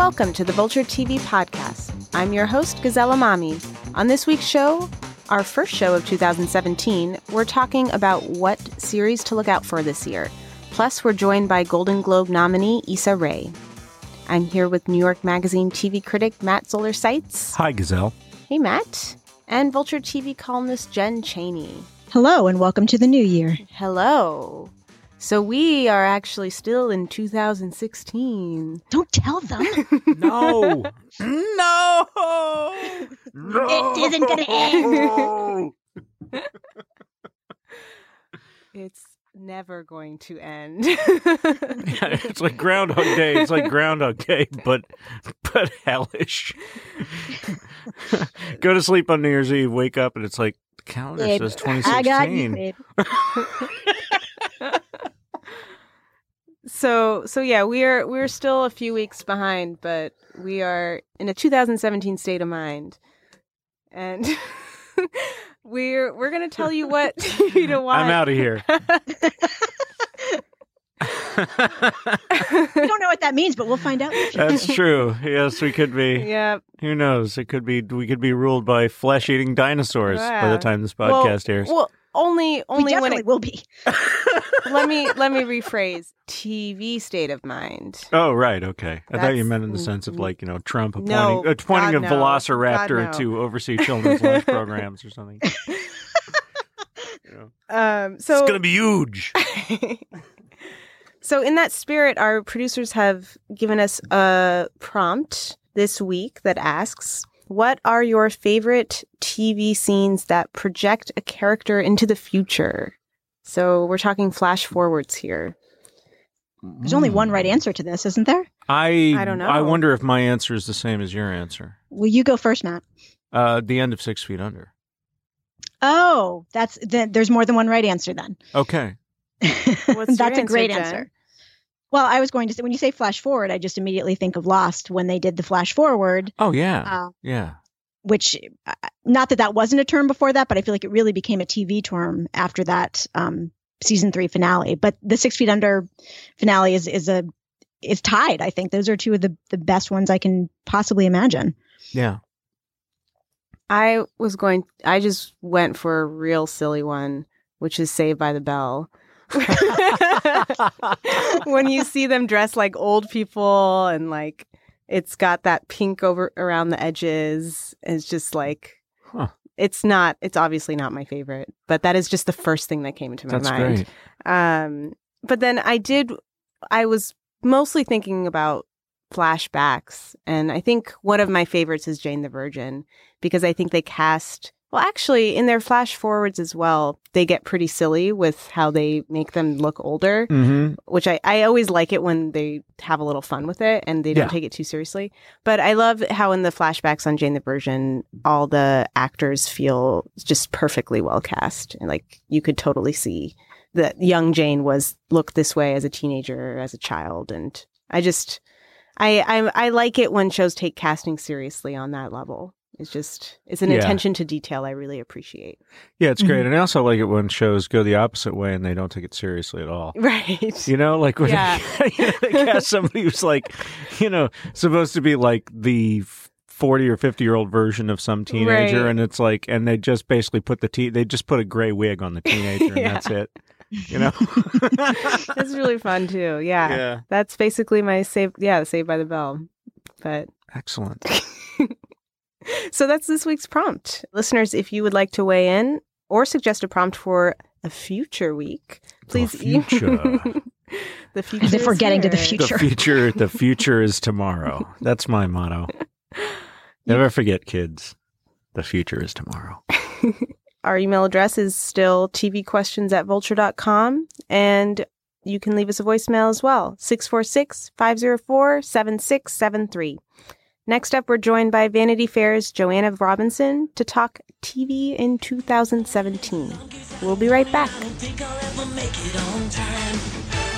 welcome to the Vulture TV podcast. I'm your host, Gazelle Emami. On this week's show, our first show of 2017, we're talking about what series to look out for this year. Plus, we're joined by Golden Globe nominee Issa Rae. I'm here with New York Magazine TV critic Matt Zoller Seitz. Hi, Gazelle. Hey, Matt. And Vulture TV columnist Jen Chaney. Hello, and welcome to the new year. Hello. So we are actually still in 2016. Don't tell them. No. no. No. It isn't gonna end. It's never going to end. yeah, it's like Groundhog Day. It's like Groundhog Day, but but hellish. Go to sleep on New Year's Eve, wake up, and it's like the calendar Babe, says I got you, 2016. Babe. so so yeah, we're we're still a few weeks behind, but we are in a 2017 state of mind. And we're we're going to tell you what TV to watch. I'm out of here. We don't know what that means, but we'll find out. That's true. Yes, we could be. yeah. Who knows? It could be. We could be ruled by flesh-eating dinosaurs by the time this Well- podcast airs. Well, only we only when it will be. let me let me rephrase TV state of mind. Oh right, okay. I thought you meant in the sense of like you know Trump appointing, No, appointing God, a no. Velociraptor God, no. to oversee children's lunch programs or something. You know, Um so it's gonna be huge. so in that spirit our producers have given us a prompt this week that asks what are your favorite TV scenes that project a character into the future? So we're talking flash forwards here. There's only one right answer to this, isn't there? I I don't know. I wonder if my answer is the same as your answer. Will you go first, Matt. Uh, the end of Six Feet Under. Oh, that's then. There's more than one right answer then. Okay. What's your that's a great Jen? answer. Well, I was going to say when you say flash forward, I just immediately think of Lost when they did the flash forward, Oh yeah, uh, yeah. which uh, not that that wasn't a term before that, but I feel like it really became a TV term after that um, season three finale. But the Six Feet Under finale is is a is tied. I think those are two of the the best ones I can possibly imagine. Yeah. I was going I just went for a real silly one, which is Saved by the Bell. when you see them dressed like old people and like it's got that pink over around the edges, it's just like Huh. it's not it's obviously not my favorite, but that is just the first thing that came into my That's mind. great. Um, but then I did, I was mostly thinking about flashbacks. And I think one of my favorites is Jane the Virgin because I think they cast, well, actually, in their flash forwards as well, they get pretty silly with how they make them look older, Mm-hmm. which I, I always like it when they have a little fun with it and they don't Yeah. take it too seriously. But I love how in the flashbacks on Jane the Virgin, all the actors feel just perfectly well cast. And like you could totally see that young Jane was looked this way as a teenager, as a child. And I just, I, I, I like it when shows take casting seriously on that level. It's just, it's an Yeah. attention to detail I really appreciate. Yeah, it's Mm-hmm. great, and I also like it when shows go the opposite way and they don't take it seriously at all. Right. You know, like when Yeah. they cast somebody who's like, you know, supposed to be like the forty or fifty year old version of some teenager, Right. and it's like, and they just basically put the te- they just put a gray wig on the teenager, and that's it. You know, That's really fun too. Yeah. yeah, That's basically my save. Yeah, Saved by the Bell. But excellent. So that's this week's prompt. Listeners, if you would like to weigh in or suggest a prompt for a future week, please e- future. the future. As if we're is getting to the future. The future, the future is tomorrow. That's my motto. Never forget, kids. The future is tomorrow. Our email address is still tvquestions at vulture.com. And you can leave us a voicemail as well 646 504 7673. Next up, we're joined by Vanity Fair's Joanna Robinson to talk TV in 2017. We'll be right back. don't think I'll ever make it on time.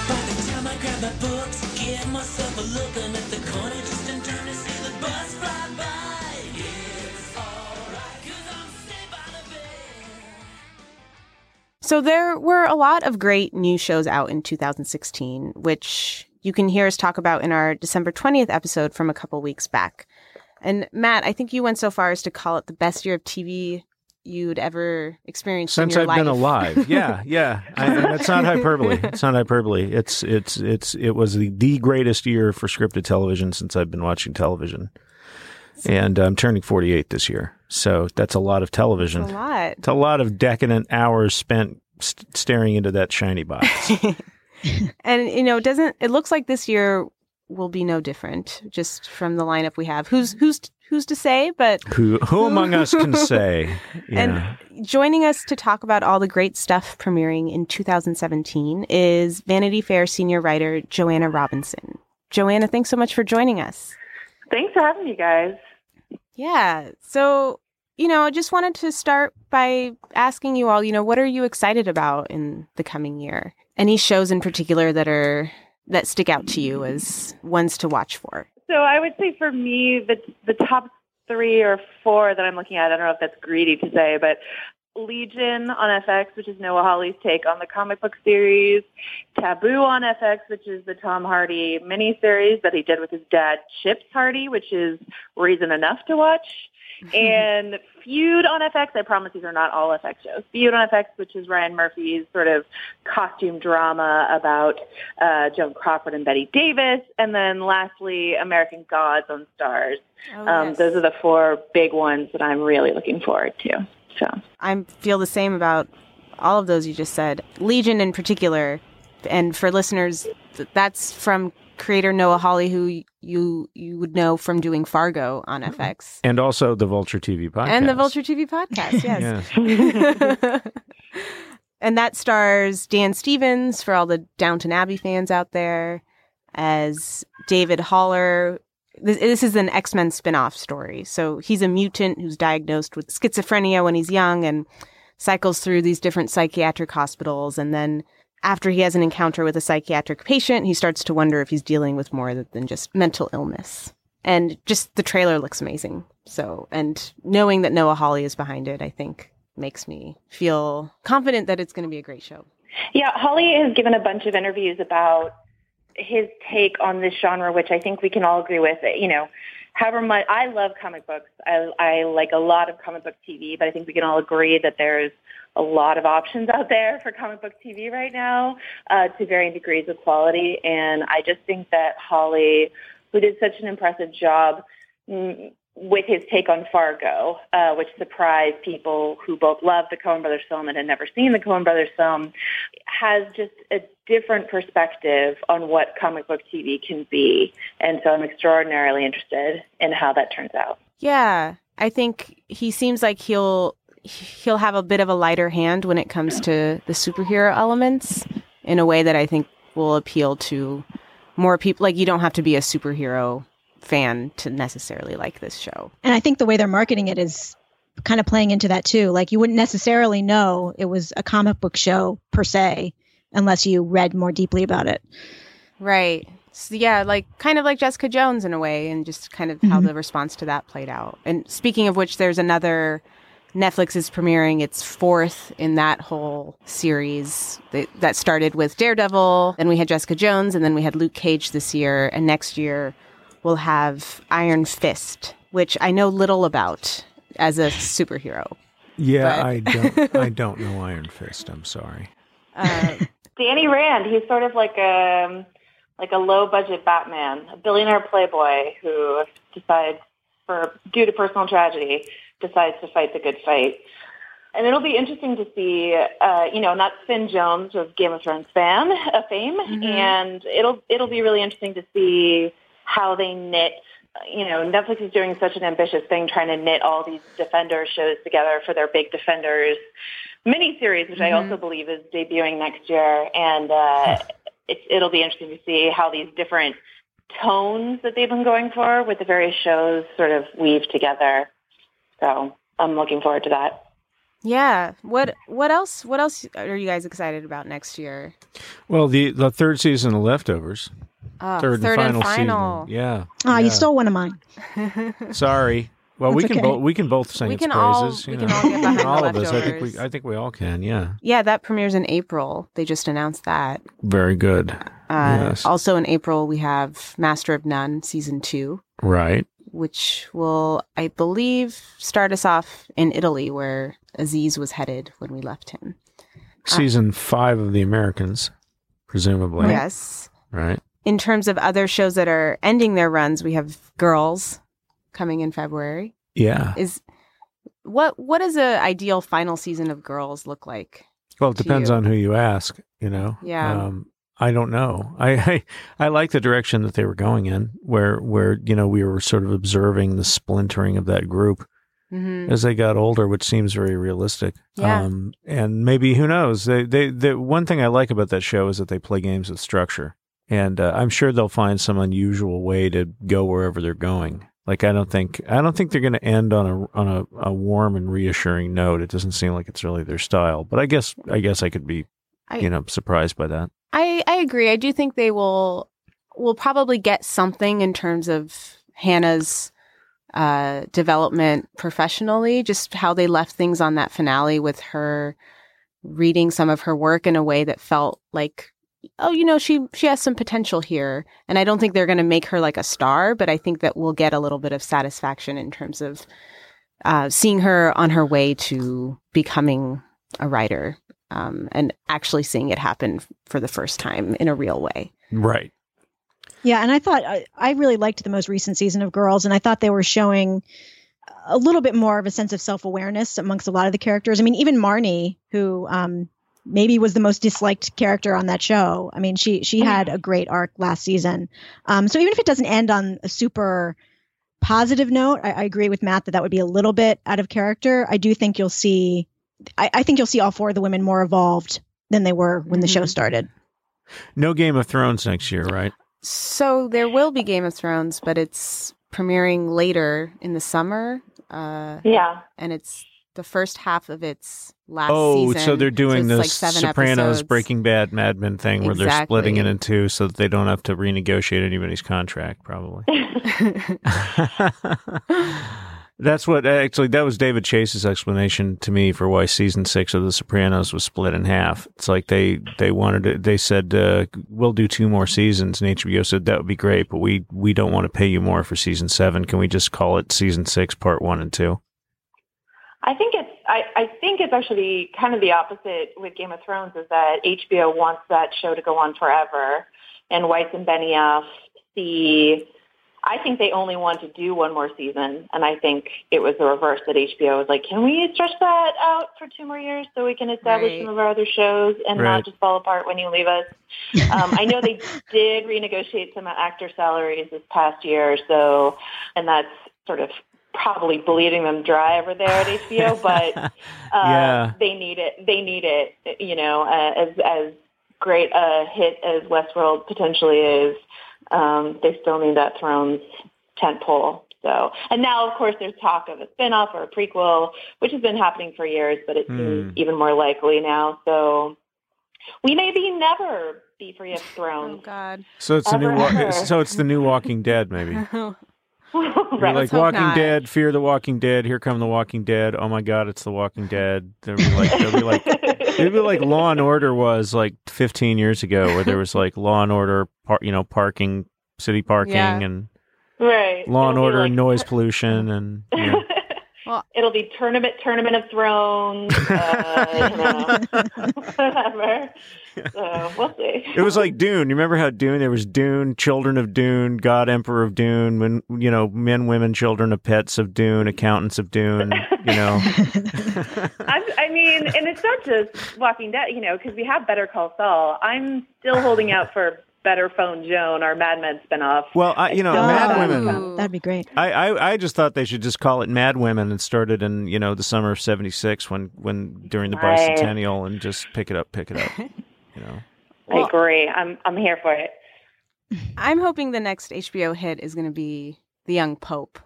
By the time I grab my books, give myself a look, I'm at the corner just in time to see the bus fly by. It's alright, cause I'm saved by the bell. So there were a lot of great new shows out in 2016, which you can hear us talk about in our December 20th episode from a couple weeks back. And Matt, I think you went so far as to call it the best year of TV you'd ever experienced since in I've your been alive. Yeah, yeah. I, it's not hyperbole. It's not hyperbole. It's it's it's it was the, the greatest year for scripted television since I've been watching television. And I'm turning 48 this year, so that's a lot of television. a lot. It's a lot of decadent hours spent st- staring into that shiny box. And you know, it doesn't it looks like this year will be no different just from the lineup we have. Who's who's who's to say, but who who among us can say? Yeah. And joining us to talk about all the great stuff premiering in 2017 is Vanity Fair senior writer Joanna Robinson. Joanna, thanks so much for joining us. Thanks for having me, guys. Yeah. So, you know, I just wanted to start by asking you all, you know, what are you excited about in the coming year? Any shows in particular that are that stick out to you as ones to watch for? So I would say for me, the the top three or four that I'm looking at, I don't know if that's greedy to say, but Legion on FX, which is Noah Hawley's take on the comic book series, Taboo on FX, which is the Tom Hardy miniseries that he did with his dad, Chips Hardy, which is reason enough to watch. and Feud on FX. I promise these are not all FX shows. Feud on FX, which is Ryan Murphy's sort of costume drama about uh, Joan Crawford and Bette Davis. And then lastly, American Gods on Starz. Oh, um, yes. Those are the four big ones that I'm really looking forward to. So. I feel the same about all of those you just said. Legion in particular, and for listeners, that's from creator Noah Hawley, who you you would know from doing Fargo on mm-hmm. FX and also the Vulture TV podcast. and the Vulture TV podcast. Yes. Yeah. and that stars Dan Stevens for all the Downton Abbey fans out there as David Haller. This, this is an X Men spin off story. So he's a mutant who's diagnosed with schizophrenia when he's young and cycles through these different psychiatric hospitals. And then after he has an encounter with a psychiatric patient, he starts to wonder if he's dealing with more than just mental illness. And just the trailer looks amazing. So, and knowing that Noah Hawley is behind it, I think makes me feel confident that it's going to be a great show. Yeah, Hawley has given a bunch of interviews about his take on this genre, which I think we can all agree with. You know, however much I love comic books, I, I like a lot of comic book TV, but I think we can all agree that there's a lot of options out there for comic book TV right now uh, to varying degrees of quality. And I just think that Hawley, who did such an impressive job mm, with his take on Fargo, uh, which surprised people who both loved the Coen Brothers film and had never seen the Coen Brothers film, has just a different perspective on what comic book TV can be. And so I'm extraordinarily interested in how that turns out. Yeah, I think he seems like he'll he'll have a bit of a lighter hand when it comes to the superhero elements in a way that I think will appeal to more people. Like you don't have to be a superhero fan to necessarily like this show. And I think the way they're marketing it is kind of playing into that too. Like you wouldn't necessarily know it was a comic book show per se unless you read more deeply about it. Right. So yeah, like kind of like Jessica Jones in a way, and just kind of how Mhm. the response to that played out. And speaking of which, there's another Netflix is premiering its fourth in that whole series that, that started with Daredevil. Then we had Jessica Jones, and then we had Luke Cage this year. And next year we'll have Iron Fist, which I know little about as a superhero. Yeah, But- I don't. I don't know Iron Fist. I'm sorry. Uh, Danny Rand, he's sort of like a like a low budget Batman, a billionaire playboy who decides for due to personal tragedy decides to fight the good fight. And it'll be interesting to see, uh, you know, not Finn Jones of Game of Thrones fan uh, fame, Mhm. and it'll it'll be really interesting to see how they knit. You know, Netflix is doing such an ambitious thing, trying to knit all these Defender shows together for their big Defenders miniseries, which I Mhm. also believe is debuting next year. And uh, it's, it'll be interesting to see how these different tones that they've been going for with the various shows sort of weave together. So I'm looking forward to that. yeah. What what else? What else are you guys excited about next year? Well, the the third season of Leftovers, Uh, third, third and final, final. season. Yeah. Ah, you stole one of mine. Sorry. Well, we can okay. both we can both sing We its can all- praises. we you can all get behind all of us. I think we I think we all can. Yeah, Yeah, that premieres in April. They just announced that. very good. Uh, Yes. Also in April, we have Master of None season two, Right. Which will, I believe, start us off in Italy, where Aziz was headed when we left him. Season five of The Americans, presumably. Yes. Right. In terms of other shows that are ending their runs, we have Girls coming in February. Yeah. Is what what does a ideal final season of Girls look like? Well, it depends you. on who you ask. You know. Yeah. Um, I don't know. I, I I like the direction that they were going in, where where you know we were sort of observing the splintering of that group hmm as they got older, which seems very realistic. Yeah. Um, and maybe who knows? They they the one thing I like about that show is that they play games with structure, and uh, I'm sure they'll find some unusual way to go wherever they're going. Like I don't think I don't think they're going to end on a on a, a warm and reassuring note. It doesn't seem like it's really their style. But I guess I guess I could be I- you know surprised by that. I I agree. I do think they will will probably get something in terms of Hannah's uh, development professionally. Just how they left things on that finale with her reading some of her work in a way that felt like, oh, you know, she she has some potential here. And I don't think they're going to make her like a star, but I think that we'll get a little bit of satisfaction in terms of uh, seeing her on her way to becoming a writer um, and actually seeing it happen for the first time in a real way. Right. Yeah, and I thought I, I really liked the most recent season of Girls, and I thought they were showing a little bit more of a sense of self awareness amongst a lot of the characters. I mean, even Marnie, who um, maybe was the most disliked character on that show. I mean, she she had a great arc last season. Um, so even if it doesn't end on a super positive note, I, I agree with Matt that that would be a little bit out of character. I do think you'll see. I, I think you'll see all four of the women more evolved than they were when the show Mhm. started. No Game of Thrones next year, right? So there will be Game of Thrones, but it's premiering later in the summer, uh, Yeah. and it's the first half of its last season. Oh, season. so they're doing it's the like Sopranos, episodes. Breaking Bad, Mad Men thing where they're splitting it in two so that they don't have to renegotiate anybody's contract, probably. That's what actually that was David Chase's explanation to me for why season six of The Sopranos was split in half. It's like they they wanted to, they said uh, we'll do two more seasons, and HBO said that would be great, but we we don't want to pay you more for season seven. Can we just call it season six, part one and two? I think it's I, I think it's actually kind of the opposite with Game of Thrones is that HBO wants that show to go on forever and Weiss and Benioff see I think they only want to do one more season and I think it was the reverse that HBO was like, Can we stretch that out for two more years so we can establish Right. some of our other shows and Right. not just fall apart when you leave us? Um, I know they did renegotiate some actor salaries this past year or so, and that's sort of probably bleeding them dry over there at HBO. But uh, Yeah. they need it. They need it. You know, uh, as as great a hit as Westworld potentially is, um, they still need that Thrones tentpole. So, and now of course there's talk of a spinoff or a prequel, which has been happening for years, but it seems even more likely now. So, we may be never be free of oh Thrones. God! So it's the new Ever, wa- so it's the new Walking Dead, maybe. Right. like Walking not. Dead, Fear the Walking Dead. Here come the Walking Dead. Oh my God, it's the Walking Dead. They'll be like, they'll be like, it'd be like Law and Order was like 15 years ago, where there was like Law and Order, par- you know, parking, city parking, Yeah. and right. Law and Order like- and noise pollution, and you know. Well- it'll be tournament, tournament of thrones, uh, you know, whatever. So we'll see. It was like Dune. You remember how Dune? There was Dune, Children of Dune, God Emperor of Dune, when you know, men, women, children of pets of Dune, accountants of Dune. You know, I'm, I mean, and it's not just Walking Dead, you know, because we have Better Call Saul. I'm still holding out for Better Phone Joan, our Mad Men spinoff. well, I, you know, Oh. Mad. Women. That'd be great. I, I, I just thought they should just call it Mad Women and started in you know the summer of '76 when when during the Right. bicentennial and just pick it up, pick it up. You know, I agree. I'm I'm here for it. I'm hoping the next HBO hit is going to be The Young Pope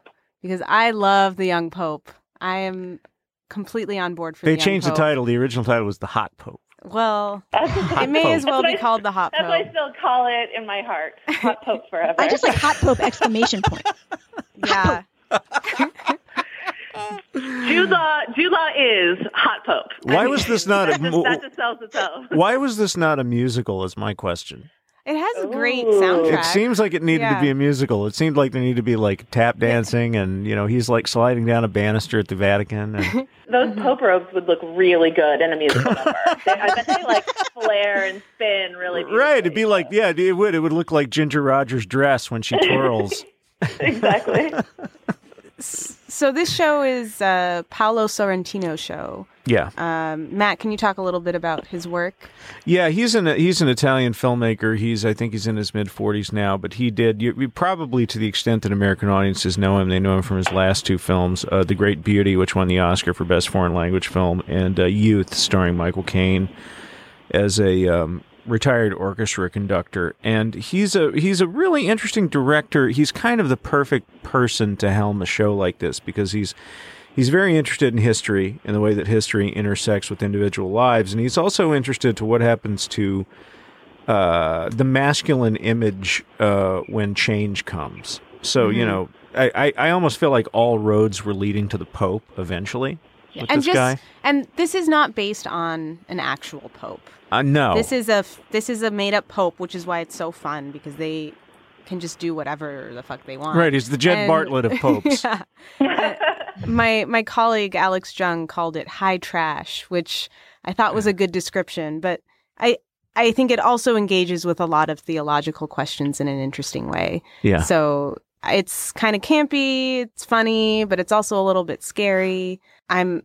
because I love The Young Pope. I am completely on board for. they the Young changed the Pope. title. The original title was The Hot Pope. Well, it may as well be I- called the Hot pope. that's what I still call it in my heart. Hot Pope forever. I just like hot pope exclamation point. Yeah. Jude Law, Jude Law is hot pope. Why was this not that a just, mo- that just sells itself. Why was this not a musical? Is my question. It has a great Ooh. soundtrack. It seems like it needed to be a musical. It seemed like there needed to be like tap dancing, and you know he's like sliding down a banister at the Vatican. And, Those Mm-hmm. Pope robes would look really good in a musical number. They- I bet they like flare and spin really right, it'd be like yeah, it would. It would look like Ginger Rogers' dress when she twirls. exactly. so this show is uh, Paolo Sorrentino show. Yeah, Um, Matt, can you talk a little bit about his work? yeah. He's an he's an Italian filmmaker. He's I think he's in his mid forties now, but he did you, you probably to the extent that American audiences know him, they know him from his last two films, uh, The Great Beauty, which won the Oscar for best foreign language film, and uh, Youth, starring Michael Caine as a um, retired orchestra conductor, and he's a he's a really interesting director. He's kind of the perfect person to helm a show like this because he's he's very interested in history and the way that history intersects with individual lives, and he's also interested to what happens to uh, the masculine image uh, when change comes. So you know, I, I I almost feel like all roads were leading to the Pope eventually. With and this just guy, and this is not based on an actual pope. uh, no, This is a this is a made up pope, which is why it's so fun because they can just do whatever the fuck they want. right. He's the Jed And- Bartlet of popes. Yeah. Uh, my my colleague Alex Jung called it high trash, which I thought was a good description, but I I think it also engages with a lot of theological questions in an interesting way. Yeah. So it's kind of campy, it's funny, but it's also a little bit scary. I'm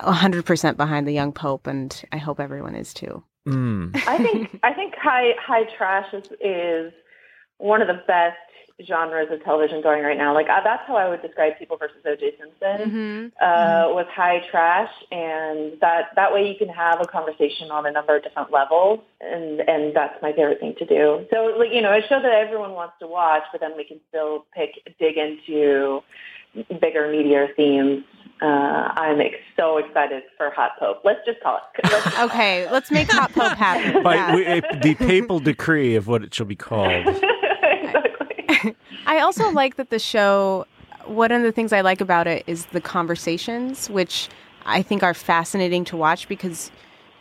100% behind the young pope and I hope everyone is too. Mm. I think I think high high trash is is one of the best genres of television going right now. Like uh, that's how I would describe People versus O.J. Simpson. Mm-hmm. uh, with high trash, and that that way you can have a conversation on a number of different levels, and and that's my favorite thing to do. So like you know, a show that everyone wants to watch, but then we can still pick dig into bigger, meatier themes. Uh, I'm ex- so excited for Hot Pope. Let's just call it. Let's just call it. Okay, let's make Hot Pope happen. By Yeah. we, the papal decree of what it shall be called. I also like that the show. One of the things I like about it is the conversations, which I think are fascinating to watch because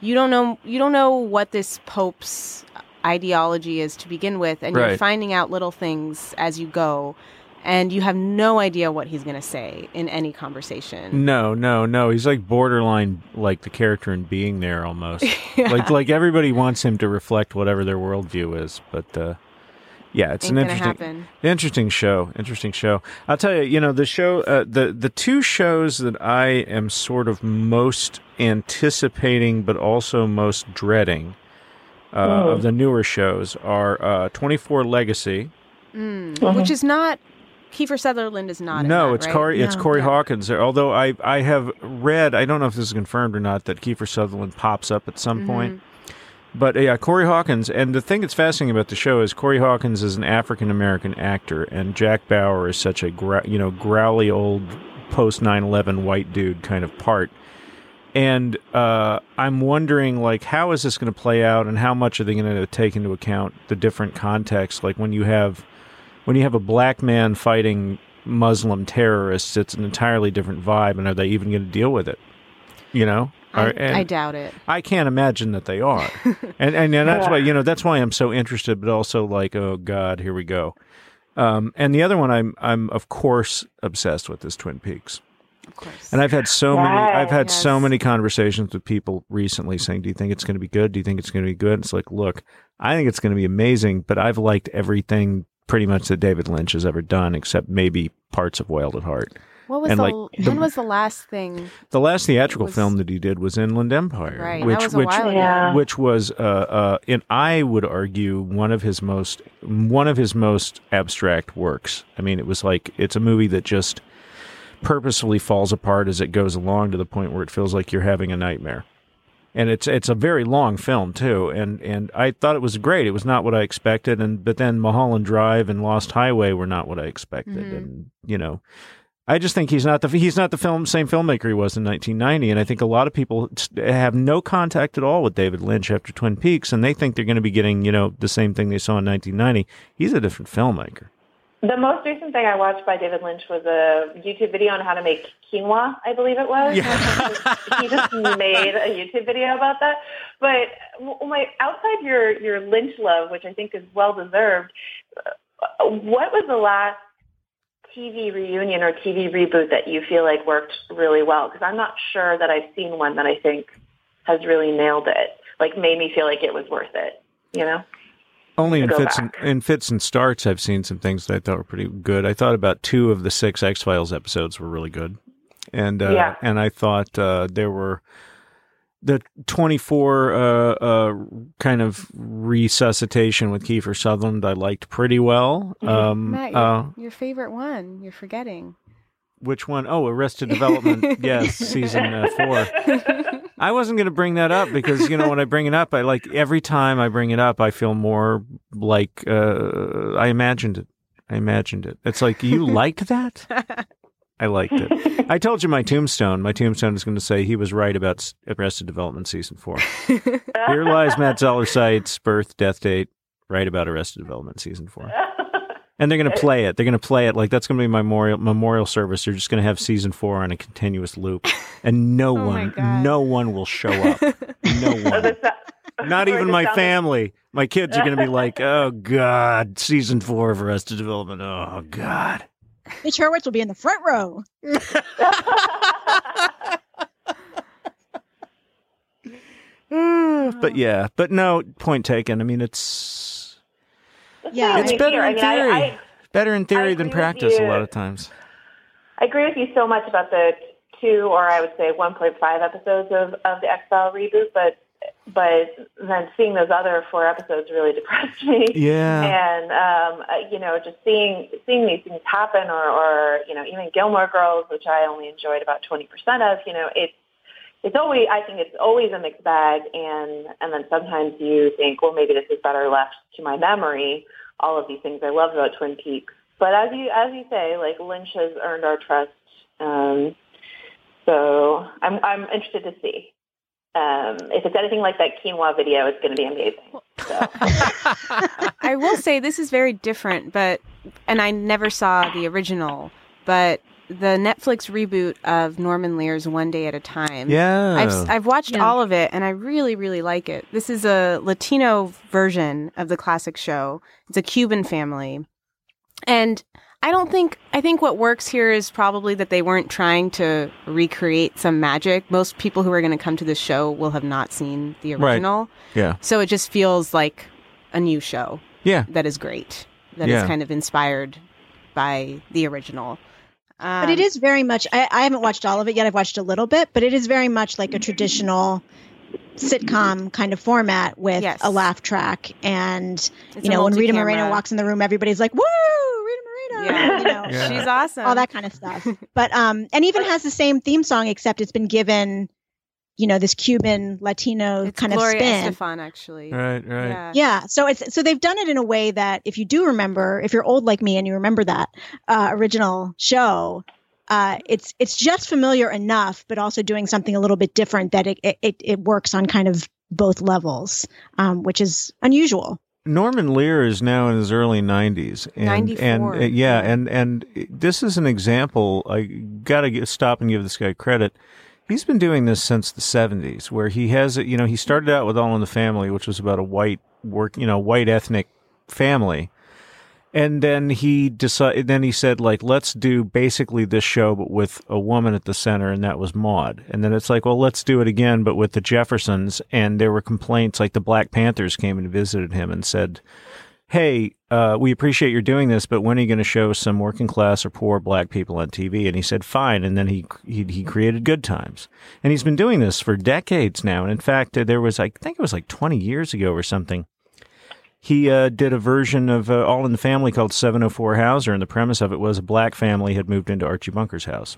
you don't know you don't know what this pope's ideology is to begin with, and you're finding out little things as you go, and you have no idea what he's going to say in any conversation. No, no, no. He's like borderline, like the character in Being There, almost. Like, like everybody wants him to reflect whatever their worldview is. But uh, yeah, it's Ain't an interesting, happen. interesting show. Interesting show. I'll tell you. You know, the show, uh, the the two shows that I am sort of most anticipating, but also most dreading. Uh, Oh. Of the newer shows are uh, 24 Legacy. Mm, Which is not Kiefer Sutherland is not. in No, that, it's right? Corey. It's No. Corey Yeah. Hawkins. Although I I have read, I don't know if this is confirmed or not, that Kiefer Sutherland pops up at some Mm-hmm. point. But yeah, Corey Hawkins. And the thing that's fascinating about the show is Corey Hawkins is an African American actor, and Jack Bauer is such a you know growly old post 9/11 white dude kind of part. And uh, I'm wondering, like, how is this going to play out, and how much are they going to take into account the different contexts? Like when you have when you have a black man fighting Muslim terrorists, it's an entirely different vibe. And are they even going to deal with it? You know, I, I doubt it. I can't imagine that they are. and, and and that's why you know that's why I'm so interested, but also like, oh God, here we go. Um, and the other one I'm I'm of course obsessed with is Twin Peaks. Of course. And I've had so many I've had so many conversations with people recently saying, "Do you think it's going to be good? Do you think it's going to be good?" And it's like, "Look, I think it's going to be amazing, but I've liked everything pretty much that David Lynch has ever done except maybe parts of Wild at Heart." What was and, the, like, the- when was the last thing? The last theatrical was- film that he did was Inland Empire, Right, that which was a which while ago. Yeah. which was uh, uh, and I would argue one of his most one of his most abstract works. I mean, it was like it's a movie that just purposefully falls apart as it goes along to the point where it feels like you're having a nightmare. And it's it's a very long film too, and and I thought it was great. It was not what I expected, and but then Mulholland Drive and Lost Highway were not what I expected, Mhm. and you know, I just think he's not the he's not the film same filmmaker he was in 1990, and I think a lot of people have no contact at all with David Lynch after Twin Peaks, and they think they're going to be getting you know the same thing they saw in 1990. He's a different filmmaker. The most recent thing I watched by David Lynch was a YouTube video on how to make quinoa, I believe it was. he just made a YouTube video about that. But my outside your your Lynch love, which I think is well deserved, uh, what was the last TV reunion or TV reboot that you feel like worked really well? Because I'm not sure that I've seen one that I think has really nailed it, like made me feel like it was worth it. You know? Only in fits and in fits and starts, I've seen some things that I thought were pretty good. I thought about two of the six X Files episodes were really good, and uh, Yeah. and I thought uh, there were the twenty four uh, uh, kind of resuscitation with Kiefer Sutherland. I liked pretty well. Um, Matt, your, uh, your favorite one. You're forgetting. which one? Oh, Arrested Development. yes, season uh, four. I wasn't going to bring that up because you know when I bring it up, I like every time I bring it up, I feel more like uh, I imagined it. I imagined it. It's like you liked that. I liked it. I told you my tombstone. My tombstone is going to say he was right about Arrested Development season four. Here lies Matt Zoller Seitz birth, death date, right about Arrested Development season four. And they're going to play it. They're going to play it like that's going to be my memorial memorial service. They're just going to have season four on a continuous loop, and no Oh one, no one will show up. No one. Not even my family. My kids are going to be like, "Oh God, season four of Arrested Development. Oh God." Mitch Hurwitz will be in the front row. But yeah, but no. Point taken. I mean, it's Yeah. It's mean, better here, I in mean, I- theory. I- better in theory than practice a lot of times. I agree with you so much about the two, or I would say 1.5 episodes of, of the X File reboot, but but then seeing those other four episodes really depressed me. Yeah. And um, uh, you know, just seeing seeing these things happen, or, or you know, even Gilmore Girls, which I only enjoyed about 20% of. You know, it's it's always I think it's always a mixed bag, and and then sometimes you think, well, maybe this is better left to my memory. All of these things I loved about Twin Peaks, but as you as you say, like Lynch has earned our trust. Um, so I'm I'm interested to see. Um, if it's anything like that quinoa video, it's going to be amazing. So. I will say this is very different, but and I never saw the original, but the Netflix reboot of Norman Lear's One Day at a Time. Yeah. I've I've watched Yeah. all of it and I really really like it. This is a Latino version of the classic show. It's a Cuban family. And I don't think I think what works here is probably that they weren't trying to recreate some magic. Most people who are going to come to this show will have not seen the Right. original. yeah. So it just feels like a new show Yeah. that is great. That is Yeah. kind of inspired by the original. Um, But it is very much, I, I haven't watched all of it yet. I've watched a little bit, but it is very much like a traditional sitcom kind of format with Yes. a laugh track. And, it's you know, when Rita. Moreno walks in the room, everybody's like, woo, Rita Moreno. Yeah, You know, Yeah. she's awesome. all that kind of stuff. But um, and even has the same theme song, except it's been given, you know, this Cuban Latino It's kind Gloria of spin. Estefan, actually. Right. Right. Yeah. Yeah, so it's so they've done it in a way that if you do remember, if you're old like me and you remember that uh, original show, uh, it's it's just familiar enough, but also doing something a little bit different that it it, it works on kind of both levels, um, which is unusual. Norman Lear is now in his early 90s and 94, and uh, yeah, yeah. and and this is an example I got to stop and give this guy credit. He's been doing this since the 70s where he has you know he started out with All in the Family which was about a white work you know white ethnic family. And then he decided then he said like let's do basically this show but with a woman at the center and that was Maude. And then it's like well let's do it again but with the Jeffersons and there were complaints like the Black Panthers came and visited him and said hey, uh, we appreciate you're doing this, but when are you going to show some working class or poor black people on TV? And he said, fine. And then he, he, he created Good Times. And he's been doing this for decades now. And in fact, uh, there was, I think it was like 20 years ago or something. He uh, did a version of uh, All in the Family called 704 Hauser, and the premise of it was a black family had moved into Archie Bunker's house.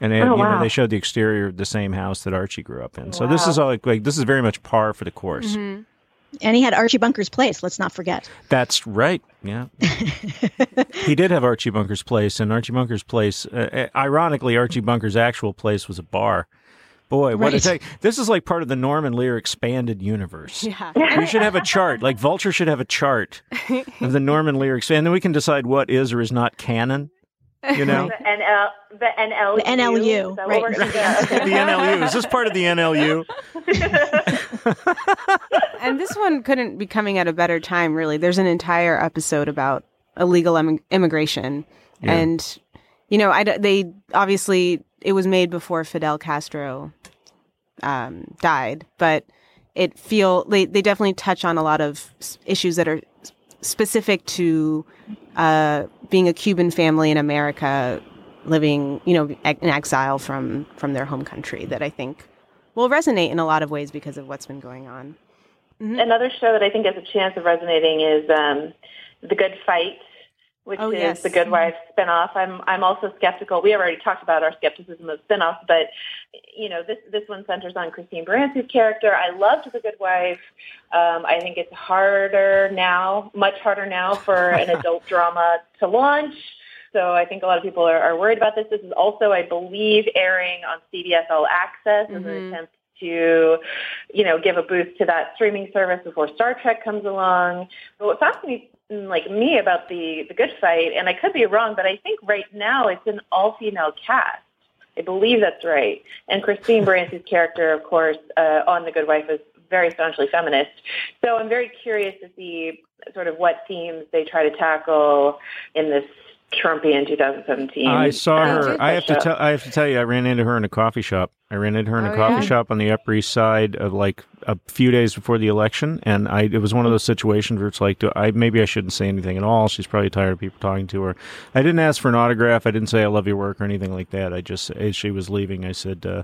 And they, had, Oh, you know, they showed the exterior of the same house that Archie grew up in. So this is all like, like this is very much par for the course. Mm-hmm. And he had Archie Bunker's place. Let's not forget. That's right. Yeah. he did have Archie Bunker's place, and Archie Bunker's place, uh, uh, ironically, Archie Bunker's actual place was a bar. Boy, what a Right. take. This is like part of the Norman Lear expanded universe. Yeah. We should have a chart. Like Vulture should have a chart of the Norman Lear expand. And then we can decide what is or is not canon. You know? The NL, the NLU. The NLU, Is right. what we're the NLU. Is this part of the NLU? and this one couldn't be coming at a better time, really. There's an entire episode about illegal em- immigration, Yeah. and you know, I d- they obviously it was made before Fidel Castro um, died, but it feel they they definitely touch on a lot of issues that are specific to uh, being a Cuban family in America living, you know, in exile from from their home country. That I think will resonate in a lot of ways because of what's been going on. Another show that I think has a chance of resonating is um, The Good Fight, which Oh, is yes. the Good Wife spinoff. I'm I'm also skeptical. We have already talked about our skepticism of spinoffs, but you know this this one centers on Christine Baranski's character. I loved The Good Wife. Um, I think it's harder now, much harder now for an adult drama to launch. So I think a lot of people are, are worried about this. This is also, I believe, airing on CBS All Access as an Mhm. attempt to, you know, give a boost to that streaming service before Star Trek comes along. But what fascinates like me about the the Good Fight, and I could be wrong, but I think right now it's an all female cast. I believe that's right. And Christine Baranski's character, of course, uh, on The Good Wife is very staunchly feminist. So I'm very curious to see sort of what themes they try to tackle in this Trumpian 2017. I saw I her. I have to tell. I have to tell you. I ran into her in a coffee shop. I ran into her in a Oh, coffee yeah? shop on the Upper East Side of like a few days before the election, and I. It was one of those situations where it's like, do I maybe I shouldn't say anything at all. She's probably tired of people talking to her. I didn't ask for an autograph. I didn't say I love your work or anything like that. I just as she was leaving, I said. Uh,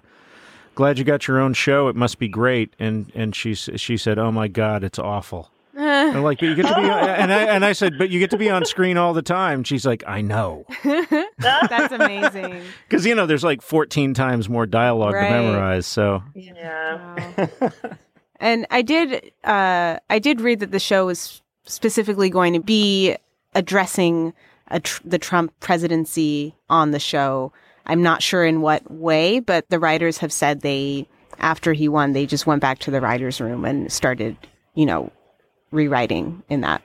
Glad you got your own show. It must be great. And and she she said, "Oh my God, it's awful." I'm like, but you get to be, and I and I said, but you get to be on screen all the time. She's like, I know. That's amazing. Because you know, there's like 14 times more dialogue Right. to memorize. So yeah. Wow. and I did uh, I did read that the show was specifically going to be addressing a tr- the Trump presidency on the show. I'm not sure in what way, but the writers have said they after he won, they just went back to the writers' room and started, you know, rewriting in that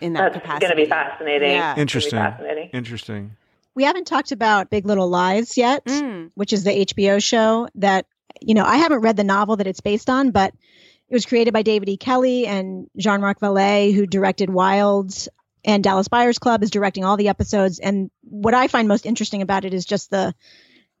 in that That's capacity. going to be fascinating. Yeah. It's gonna be interesting. fascinating. Interesting. We haven't talked about Big Little Lies yet, Mm. which is the HBO show that, you know, I haven't read the novel that it's based on, but it was created by David E. Kelley and Jean Marc Vallée, who directed Wilds and Dallas Buyers Club, is directing all the episodes. And what I find most interesting about it is just the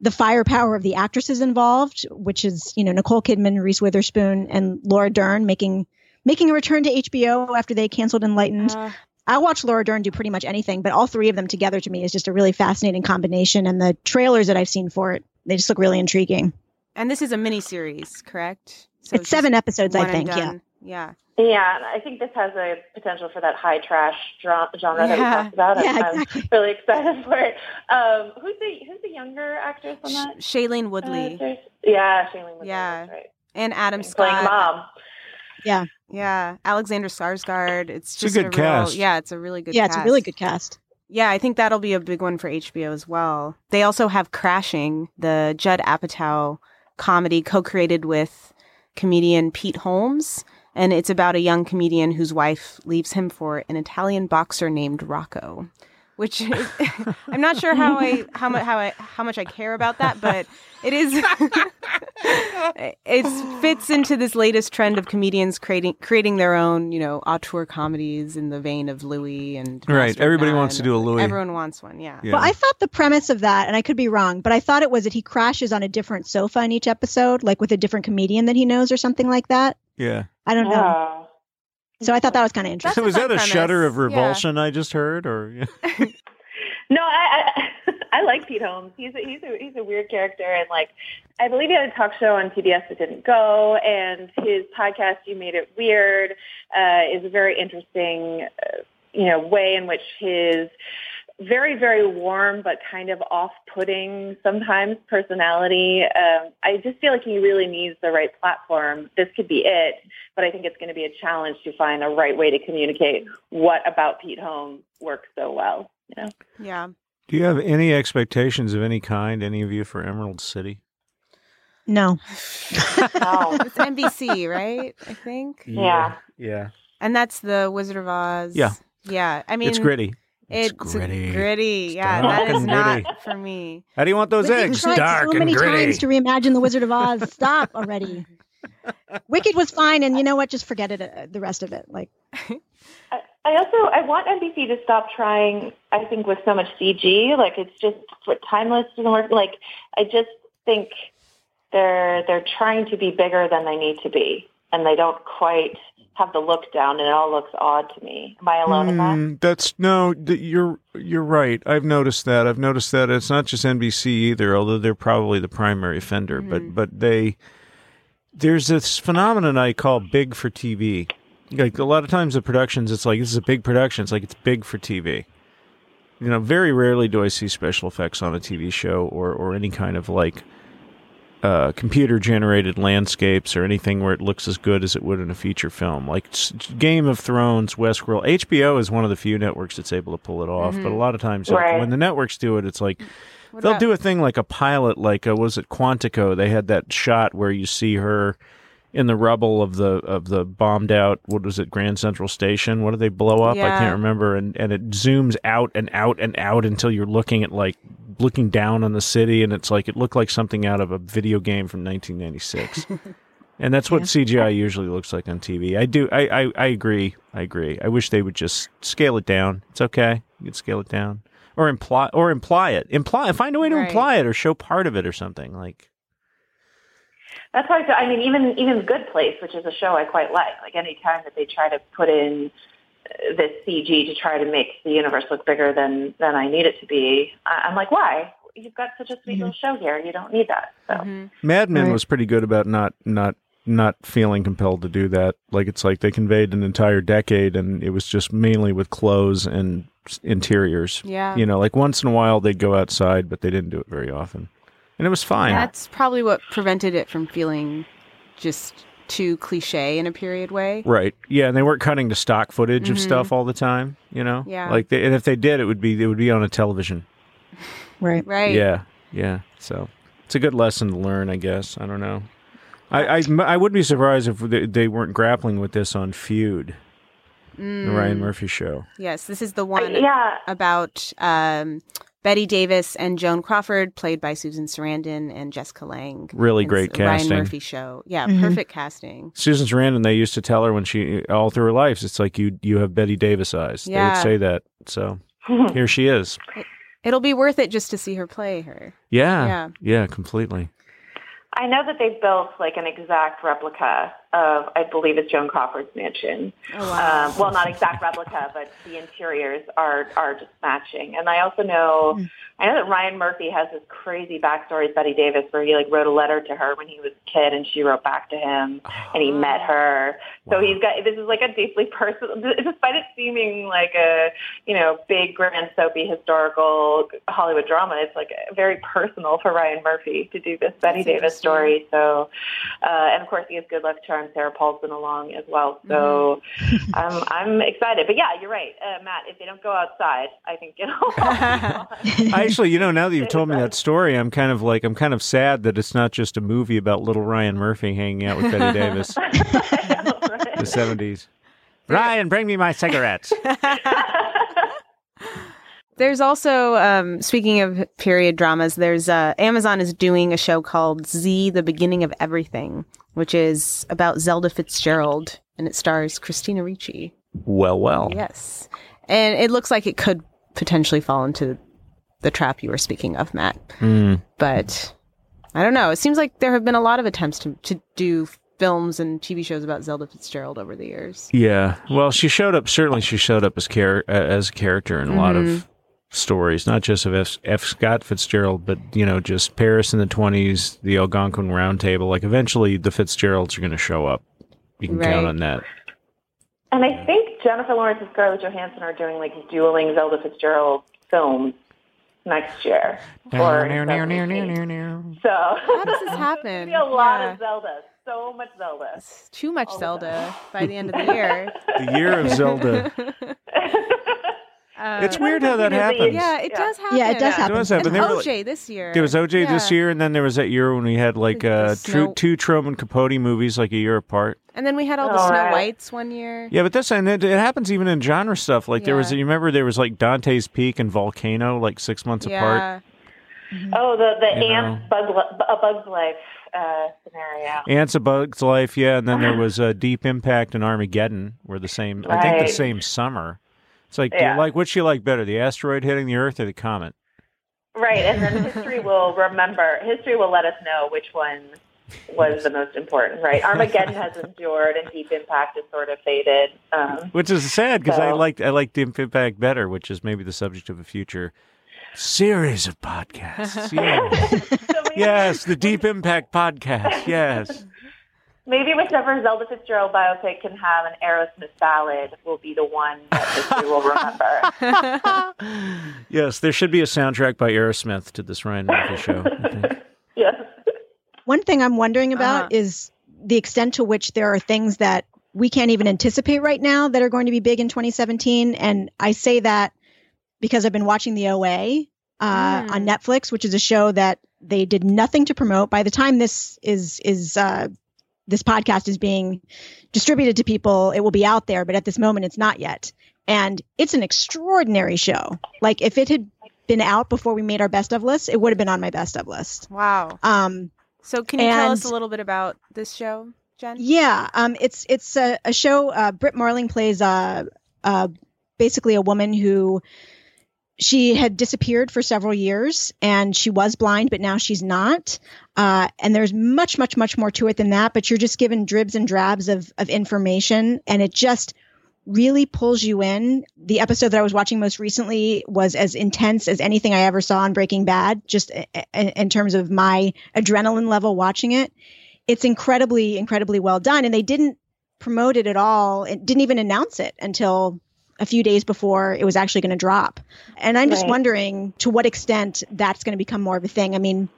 the firepower of the actresses involved, which is, you know, Nicole Kidman, Reese Witherspoon, and Laura Dern making making a return to HBO after they canceled Enlightened. Uh, I'll watch Laura Dern do pretty much anything, but all three of them together to me is just a really fascinating combination. And the trailers that I've seen for it, they just look really intriguing. and this is a mini series, correct? So it's seven episodes, I think. Yeah. Yeah. Yeah, I think this has a potential for that high trash dra- genre that we talked about. I'm, Yeah, I'm exactly. really excited for it. Um, who's the who's the younger actress on that? Sh- Shailene uh, Woodley series? yeah, Shailene Woodley. Yeah. that's right. and Adam Playing Scott. mom. Yeah, Yeah. Alexander Skarsgård. It's It's a just good real, cast. Yeah, it's a really good. yeah, it's a really good cast. Yeah, I think that'll be a big one for HBO as well. They also have Crashing, the Judd Apatow comedy co-created with comedian Pete Holmes, and it's about a young comedian whose wife leaves him for an Italian boxer named Rocco. Which is, I'm not sure how I how much how I how much I care about that, but it is it fits into this latest trend of comedians creating creating their own you know auteur comedies in the vein of Louis and Right. Master Everybody None. wants to do a Louis. Everyone wants one, yeah. Yeah. Well, I thought the premise of that, and I could be wrong, but I thought it was that he crashes on a different sofa in each episode, like with a different comedian that he knows or something like that. yeah. I don't know. So I thought that was kind of interesting. That's was that a premise. shudder of Yeah. revulsion I just heard, or. No, I, I I like Pete Holmes. He's a, he's a he's a weird character, and like I believe he had a talk show on PBS that didn't go, and his podcast "You Made It Weird" uh, is a very interesting, uh, you know, way in which his very very warm but kind of off-putting sometimes personality. Um, I just feel like he really needs the right platform. This could be it, but I think it's going to be a challenge to find the right way to communicate what about Pete Holmes works so well. You know. Yeah. Do you have any expectations of any kind, any of you, for Emerald City? No. Oh, It's NBC, right? I think. Yeah. Yeah. And that's the Wizard of Oz. Yeah. Yeah. I mean, it's gritty. It's, gritty. gritty. It's Yeah, that is and not for me. How do you want those But they've eggs? tried Dark so and many gritty. times to reimagine the Wizard of Oz. Stop already. Wicked was fine, and you know what? Just forget it. Uh, the rest of it, like I, I also I want NBC to stop trying. I think with so much CG, like it's just what timeless doesn't work. Like I just think they're they're trying to be bigger than they need to be, and they don't quite have the look down, and it all looks odd to me. Am I alone in that? Mm, that's no. th- You're you're right. I've noticed that. I've noticed that it's not just NBC either, although they're probably the primary offender. But but they there's this phenomenon I call big for TV. Like a lot of times the productions, it's like this is a big production. It's like it's big for TV. You know, very rarely do I see special effects on a TV show or or any kind of like uh, computer generated landscapes or anything where it looks as good as it would in a feature film. Like Game of Thrones, Westworld, HBO is one of the few networks that's able to pull it off. But a lot of times, like, Right. when the networks do it, it's like What they'll about- do a thing like a pilot, like uh, was it Quantico? They had that shot where you see her in the rubble of the of the bombed out what was it Grand Central Station? What did they blow up? I can't remember. And and it zooms out and out and out until you're looking at like looking down on the city, and it's like it looked like something out of a video game from 1996. and that's what CGI usually looks like on TV. I do. I, I I agree. I agree. I wish they would just scale it down. It's okay. You can scale it down. Or imply, or imply it. Imply, find a way to Right. imply it, or show part of it, or something like. That's why I, feel- I mean, even even Good Place, which is a show I quite like. Like any time that they try to put in uh, this CG to try to make the universe look bigger than than I need it to be, I, I'm like, why? You've got such a sweet little show here. You don't need that. So Mhm. Mad Men Right. was pretty good about not not not feeling compelled to do that. Like it's like they conveyed an entire decade, and it was just mainly with clothes and interiors. Yeah. You know, like once in a while they'd go outside, but they didn't do it very often, and it was fine. That's probably what prevented it from feeling just too cliche in a period way. Right. Yeah, and they weren't cutting to stock footage of Mhm. stuff all the time. You know. Yeah. Like, they, and if they did, it would be it would be on a television. right. Right. Yeah. Yeah. So it's a good lesson to learn, I guess. I don't know. I I, I wouldn't be surprised if they, they weren't grappling with this on Feud, the Mm. Ryan Murphy show. Yes, this is the I- one yeah, about um, Bette Davis and Joan Crawford, played by Susan Sarandon and Jessica Lange. Really It's great the Ryan. Murphy show. Yeah, Mhm. perfect casting. Susan Sarandon, they used to tell her when she all through her life, it's like you you have Bette Davis eyes. They would say that. So here she is. It'll be worth it just to see her play her. Yeah. Yeah. Yeah, completely. I know that they've built like an exact replica of, I believe it's Joan Crawford's mansion. Oh wow. Um, well, not exact replica, but the interiors are are just matching. And I also know, I know that Ryan Murphy has this crazy backstory with Bette Davis, where he like wrote a letter to her when he was a kid, and she wrote back to him, and he met her. So he's got this is like a deeply personal, despite it seeming like a you know big grand soapy historical Hollywood drama. It's like very personal for Ryan Murphy to do this Bette That's Davis story. So, uh, and of course he has Good Luck Charm Sarah Paulson along as well. So I'm I'm excited. But yeah, you're right, uh, Matt. If they don't go outside, I think it'll. I actually, you know, now that you've told me that story, I'm kind of like I'm kind of sad that it's not just a movie about little Ryan Murphy hanging out with Bette Davis the 70s. Ryan, bring me my cigarettes. There's also, um, speaking of period dramas, there's uh, Amazon is doing a show called Z: The Beginning of Everything, which is about Zelda Fitzgerald, and it stars Christina Ricci. Well, well. Yes, and it looks like it could potentially fall into the trap you were speaking of, Matt. Mm. But I don't know. It seems like there have been a lot of attempts to to do films and TV shows about Zelda Fitzgerald over the years. Yeah. Well, she showed up. Certainly, she showed up as char- uh, as a character in a lot of stories, not just of F. F. Scott Fitzgerald, but you know, just Paris in the twenties, the Algonquin Round Table. Like, eventually, the Fitzgeralds are going to show up. You can count on that. and I think Jennifer Lawrence and Scarlett Johansson are doing like dueling Zelda Fitzgerald films next year. Or in 2018. So How does this happen? Be a lot Yeah. of Zelda. So much Zelda. It's too much All Zelda by the end of the year. The year of Zelda. Uh, It's weird how that happens. Yeah, it Yeah. does happen. Yeah, it does happen. It does happen. And They were like- OJ this year. There was OJ this year, and then there was that year when we had like The- the uh, Snow- two, two Truman Capote movies like a year apart. And then we had all the All Snow right. Whites one year. Yeah, but this and it, it happens even in genre stuff. Like there was, you remember there was like Dante's Peak and Volcano, like six months apart. Yeah. Oh, the the You ant bug a bug's life uh, scenario. Ants a Bug's Life, yeah, and then there was uh, Deep Impact and Armageddon were the same. I think the same summer. It's like, do Yeah. you like which you like better, the asteroid hitting the Earth or the comet? Right, and then history will remember. History will let us know which one was the most important. Right, Armageddon has endured, and Deep Impact has sort of faded. Um, Which is sad because I So- liked I like Deep Impact better, which is maybe the subject of a future series of podcasts. Yes, so yes, the Deep Impact podcast. Yes. Maybe whichever Zelda Fitzgerald biopic can have an Aerosmith ballad will be the one that history will remember. Yes, there should be a soundtrack by Aerosmith to this Ryan Murphy show. I yes. One thing I'm wondering about Uh-huh. is the extent to which there are things that we can't even anticipate right now that are going to be big in 2017. And I say that because I've been watching the OA uh, Mm. on Netflix, which is a show that they did nothing to promote. By the time this is is uh, this podcast is being distributed to people, it will be out there. But at this moment, it's not yet. And it's an extraordinary show. Like if it had been out before we made our best of list, it would have been on my best of list. Wow. Um, So can you tell us a little bit about this show, Jen? Yeah, um, it's it's a, a show. Uh, Brit Marling plays uh, uh, basically a woman who she had disappeared for several years, and she was blind, but now she's not. Uh, and there's much, much, much more to it than that. But you're just given dribs and drabs of of information, and it just really pulls you in. The episode that I was watching most recently was as intense as anything I ever saw on Breaking Bad, just in terms of my adrenaline level watching it it's incredibly incredibly well done and they didn't promote it at all and didn't even announce it until a few days before it was actually going to drop and i'm just Right. wondering to what extent that's going to become more of a thing i mean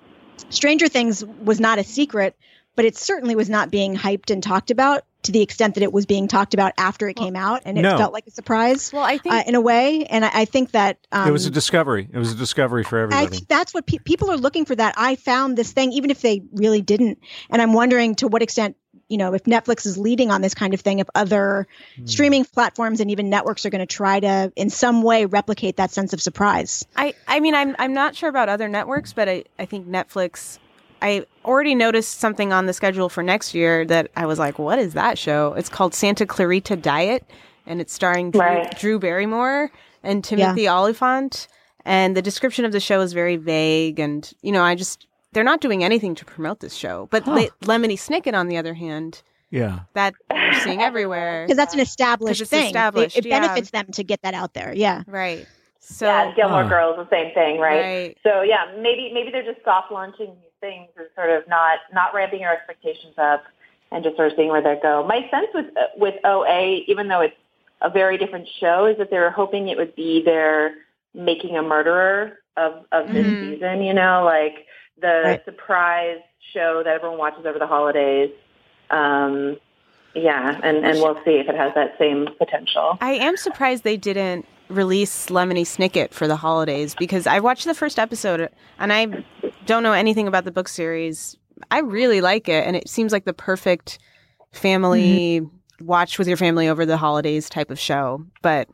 stranger things was not a secret but it certainly was not being hyped and talked about to the extent that it was being talked about after it Well, came out and it no. felt like a surprise Well, I think uh, in a way and i, I think that um, it was a discovery. It was a discovery for everybody. I think that's what pe- people are looking for. That I found this thing, even if they really didn't. And I'm wondering to what extent, you know, if Netflix is leading on this kind of thing, if other Hmm. streaming platforms and even networks are going to try to, in some way, replicate that sense of surprise. I, I mean, I'm I'm not sure about other networks, but I, I think Netflix. I already noticed something on the schedule for next year that I was like, "What is that show?" It's called Santa Clarita Diet, and it's starring Drew, Right. Drew Barrymore and Timothy Olyphant. And the description of the show is very vague, and you know, I just they're not doing anything to promote this show. But Le- Lemony Snicket, on the other hand, yeah. that we're seeing everywhere, Because that's an established it's thing. Established, it yeah. benefits them to get that out there. Yeah. right? So yeah, Gilmore Huh. Girls, the same thing, right? right. So yeah, maybe maybe they're just soft launching these things and sort of not not ramping your expectations up and just sort of seeing where they go. My sense with uh, with OA, even though it's a very different show, is that they were hoping it would be their making a murderer of of this Mhm. season. You know, like the Right. surprise show that everyone watches over the holidays. Um, yeah, and and we'll see if it has that same potential. I am surprised they didn't release Lemony Snicket for the holidays because I watched the first episode and I don't know anything about the book series. I really like it and it seems like the perfect family watch with your family over the holidays type of show, but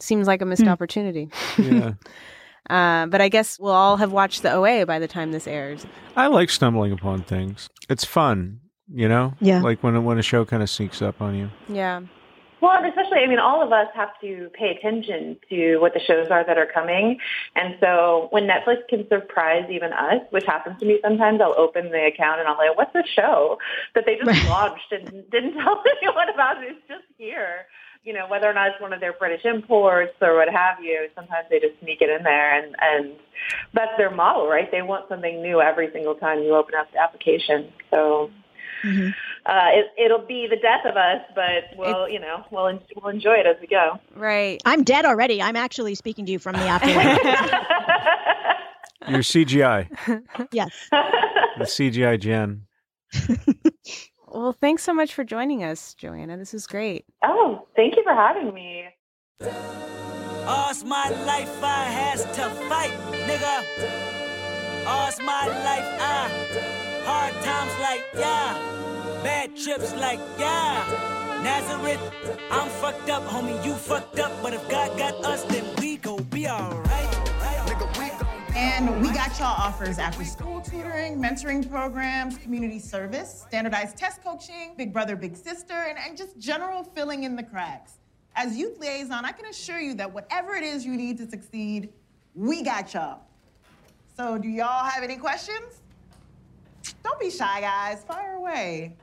seems like a missed Hmm. opportunity. Yeah. Uh, but I guess we'll all have watched the OA by the time this airs. I like stumbling upon things. It's fun, you know? Yeah. Like when when a show kind of sneaks up on you. Yeah. Well, especially, I mean, all of us have to pay attention to what the shows are that are coming. And so when Netflix can surprise even us, which happens to me sometimes, I'll open the account and I'll like, what's this show that they just launched and didn't tell anyone about? It's just here. You know, whether or not it's one of their British imports or what have you, sometimes they just sneak it in there and, and that's their model, right? They want something new every single time you open up the application. So Mhm. uh, it, it'll be the death of us, but we'll, you know, we'll en- we'll enjoy it as we go. Right. I'm dead already. I'm actually speaking to you from the afterlife. Your CGI, yes. the CGI Jen. Well, thanks so much for joining us, Joanna. This is great. oh, thank you for having me. All's my life I has to fight, nigga. All's my life I hard times like yeah, bad trips like yeah. Nazareth, I'm fucked up, homie, you fucked up, but if God got us, then we gon' be alright. And we got y'all offers after school tutoring, mentoring programs, community service, standardized test coaching, big brother, big sister, and, and just general filling in the cracks. As youth liaison, I can assure you that whatever it is you need to succeed, we got y'all. So, do y'all have any questions? Don't be shy, guys. Fire away.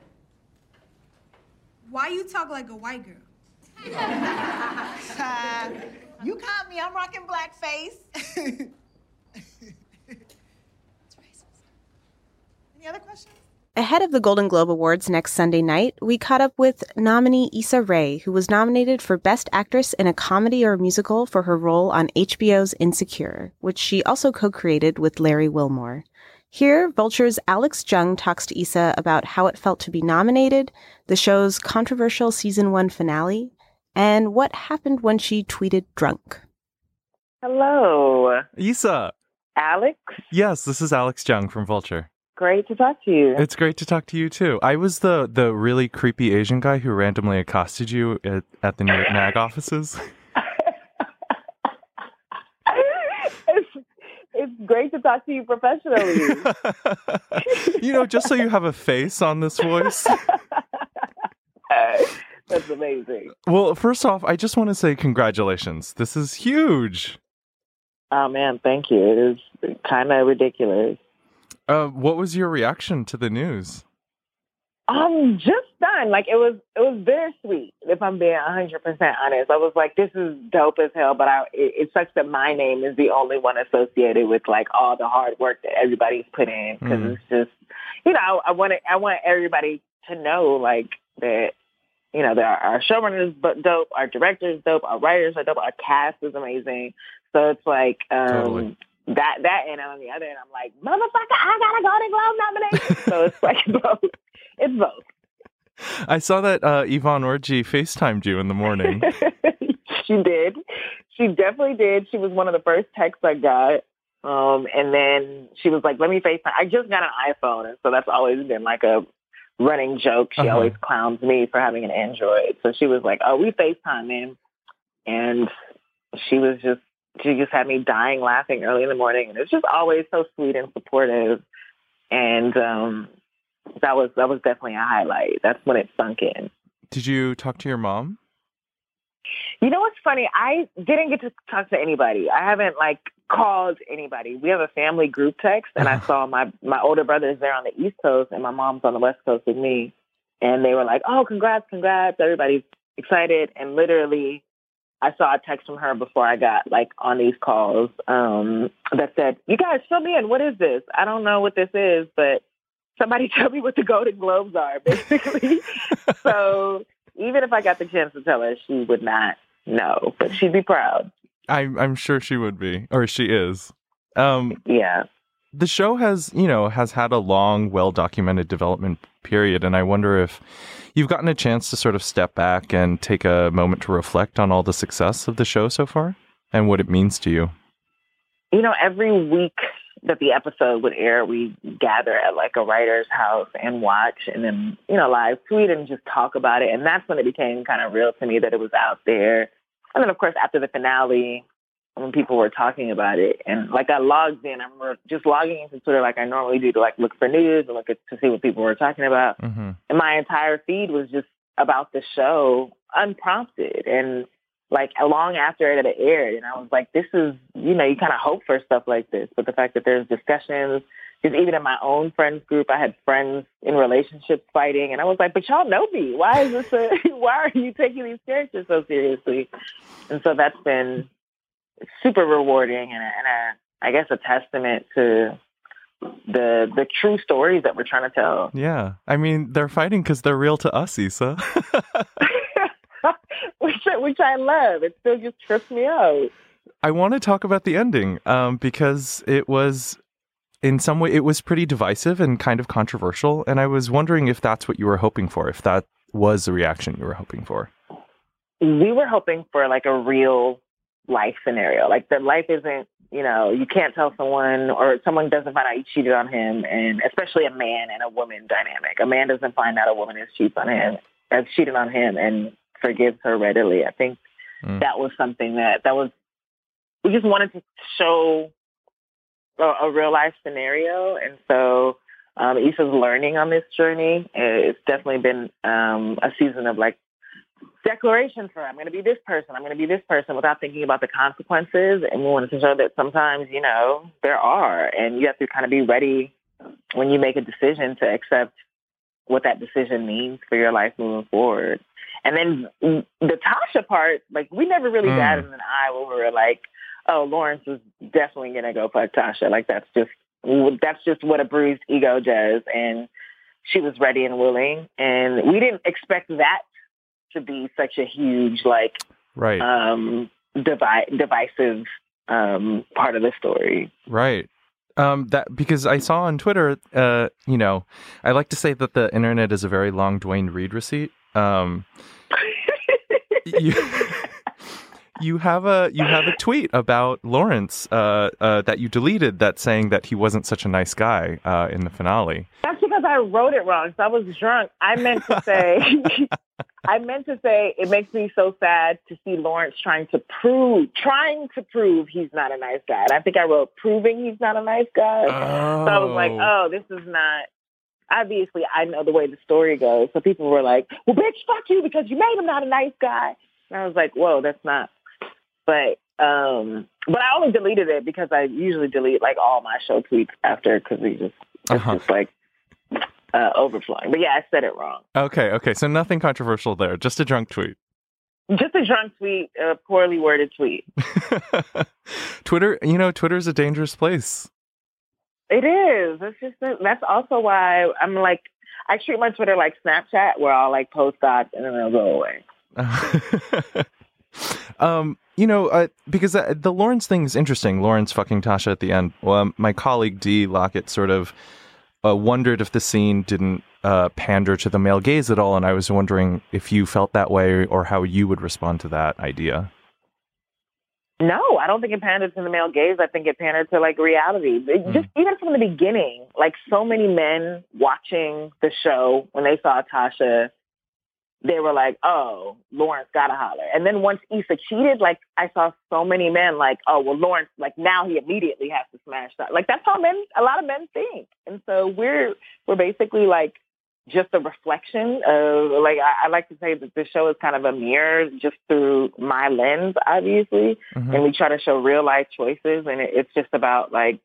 Why you talk like a white girl? Uh, you caught me. I'm rocking blackface. Any other questions? Ahead of the Golden Globe Awards next Sunday night, we caught up with nominee Issa Rae, who was nominated for Best Actress in a Comedy or Musical for her role on HBO's Insecure, which she also co created with Larry Wilmore. Here, Vulture's Alex Jung talks to Issa about how it felt to be nominated, the show's controversial season one finale, and what happened when she tweeted drunk. Hello, Issa. Alex. Yes, this is Alex Jung from Vulture. Great to talk to you. It's great to talk to you too. I was the the really creepy Asian guy who randomly accosted you at, at the New York MAG offices. it's, it's great to talk to you professionally. you know, just so you have a face on this voice. That's amazing. Well, first off, I just want to say congratulations. This is huge. Oh man, thank you. It is kind of ridiculous. Uh, what was your reaction to the news? I'm just stunned. Like it was, it was bittersweet. If I'm being 100 percent honest, I was like, "This is dope as hell." But I, it, it sucks that my name is the only one associated with like all the hard work that everybody's put in. Because Mhm. it's just, you know, I want I want everybody to know like that. You know, that our, our showrunners but dope, our directors dope, our writers are dope, our cast is amazing. So it's like um, Totally. That that and on the other end, I'm like, motherfucker, I got a Golden Globe nomination. so it's like both. It's both. I saw that uh, Yvonne Orji FaceTimed you in the morning. she did. She definitely did. She was one of the first texts I got. Um, and then she was like, let me FaceTime. I just got an iPhone. And so that's always been like a running joke. She Uh-huh. always clowns me for having an Android. So she was like, oh, we FaceTime in. And she was just, she just had me dying laughing early in the morning. And it's just always so sweet and supportive. And, um, that was, that was definitely a highlight. That's when it sunk in. Did you talk to your mom? You know what's funny? I didn't get to talk to anybody. I haven't like called anybody. We have a family group text, and I saw my my older brother's there on the East Coast, and my mom's on the West Coast with me. And they were like, "Oh, congrats, congrats!" Everybody's excited, and literally, I saw a text from her before I got like on these calls um, that said, "You guys, fill me in. What is this? I don't know what this is, but somebody tell me what the Golden Globes are." Basically, so even if I got the chance to tell her, she would not know, but she'd be proud. I'm I'm sure she would be, or she is. Um, Yeah. The show has, you know, has had a long, well documented development period, and I wonder if you've gotten a chance to sort of step back and take a moment to reflect on all the success of the show so far and what it means to you. You know, every week that the episode would air, we gather at like a writer's house and watch and then, you know, live tweet and just talk about it. And that's when it became kind of real to me that it was out there. And then, of course, after the finale, when people were talking about it, and like I logged in, I remember just logging into Twitter like I normally do to like look for news and look at, to see what people were talking about. hmm And my entire feed was just about the show unprompted and like long after it had aired. And I was like, this is, you know, you kind of hope for stuff like this. But the fact that there's discussions, because even in my own friends group, I had friends in relationships fighting. And I was like, but y'all know me. Why is this a, why are you taking these characters so seriously? And so that's been super rewarding and, a, and a, I guess a testament to the the true stories that we're trying to tell. Yeah. I mean, they're fighting because they're real to us, Issa. which which I love. It still just trips me out. I want to talk about the ending um, because it was, in some way, it was pretty divisive and kind of controversial. And I was wondering if that's what you were hoping for, if that was the reaction you were hoping for. We were hoping for like a real life scenario. Like the life isn't, you know, you can't tell someone or someone doesn't find out you cheated on him, and especially a man and a woman dynamic. A man doesn't find out a woman has cheated on him, has cheated on him, and forgives her readily. I think Mm. that was something that that was we just wanted to show a, a real life scenario, and so um, Issa's learning on this journey. It's definitely been um, a season of like declarations for I'm going to be this person, I'm going to be this person without thinking about the consequences. And we wanted to show that sometimes, you know, there are, and you have to kind of be ready when you make a decision to accept what that decision means for your life moving forward. And then mm, the Tasha part, like we never really Mm. batted an eye when we were like, oh, Lawrence is definitely going to go fuck Tasha. Like that's just that's just what a bruised ego does. And she was ready and willing, and we didn't expect that to be such a huge like Right. um devi- divisive um part of the story. Right. Um, that because I saw on Twitter, uh, you know, I like to say that the internet is a very long Duane Reade receipt. Um, you, you have a you have a tweet about Lawrence uh, uh, that you deleted that saying that he wasn't such a nice guy uh, in the finale. That's because I wrote it wrong. So I was drunk. I meant to say, I meant to say, it makes me so sad to see Lawrence trying to prove, trying to prove he's not a nice guy. And I think I wrote proving he's not a nice guy. So I was like, oh, this is not. Obviously, I know the way the story goes. So people were like, well, bitch, fuck you because you made him not a nice guy. And I was like, whoa, that's not. But um, but I only deleted it because I usually delete like all my show tweets after because we just it's Uh-huh. just like uh, overflowing. But yeah, I said it wrong. Okay, okay, so nothing controversial there, just a drunk tweet. Just a drunk tweet, a poorly worded tweet. Twitter, you know, Twitter is a dangerous place. It is. It's just that's also why I'm like I treat my Twitter like Snapchat, where I'll like post thoughts and then they'll go away. um, you know, uh, because uh, the Lawrence thing is interesting. Lawrence fucking Tasha at the end. Well, um, my colleague Dee Lockett sort of uh, wondered if the scene didn't uh, pander to the male gaze at all, and I was wondering if you felt that way or how you would respond to that idea. No, I don't think it pandered to the male gaze. I think it pandered to like reality. It Just even from the beginning, like so many men watching the show when they saw Tasha, they were like, "Oh, Lawrence gotta holler." And then once Issa cheated, like I saw so many men like, "Oh, well, Lawrence, like now he immediately has to smash that." Like that's how men, a lot of men think, and so we're we're basically like just a reflection of like I, I like to say that the show is kind of a mirror just through my lens, obviously Mhm. and we try to show real life choices and it, it's just about like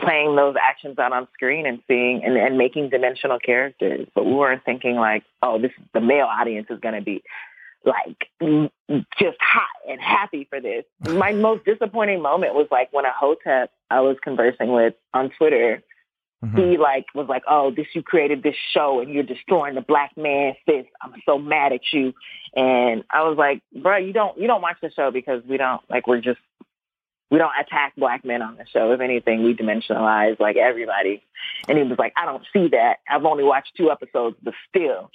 playing those actions out on screen and seeing and, and making dimensional characters but we weren't thinking like oh this the male audience is going to be like just hot and happy for this my most disappointing moment was like when a hotep i was conversing with on twitter he mm-hmm. like was like, "Oh, this you created this show and you're destroying the black man fist. I'm so mad at you." And I was like, "Bro, you don't you don't watch the show because we don't like we're just we don't attack black men on the show. If anything, we dimensionalize like everybody." And he was like, "I don't see that. I've only watched two episodes, but still."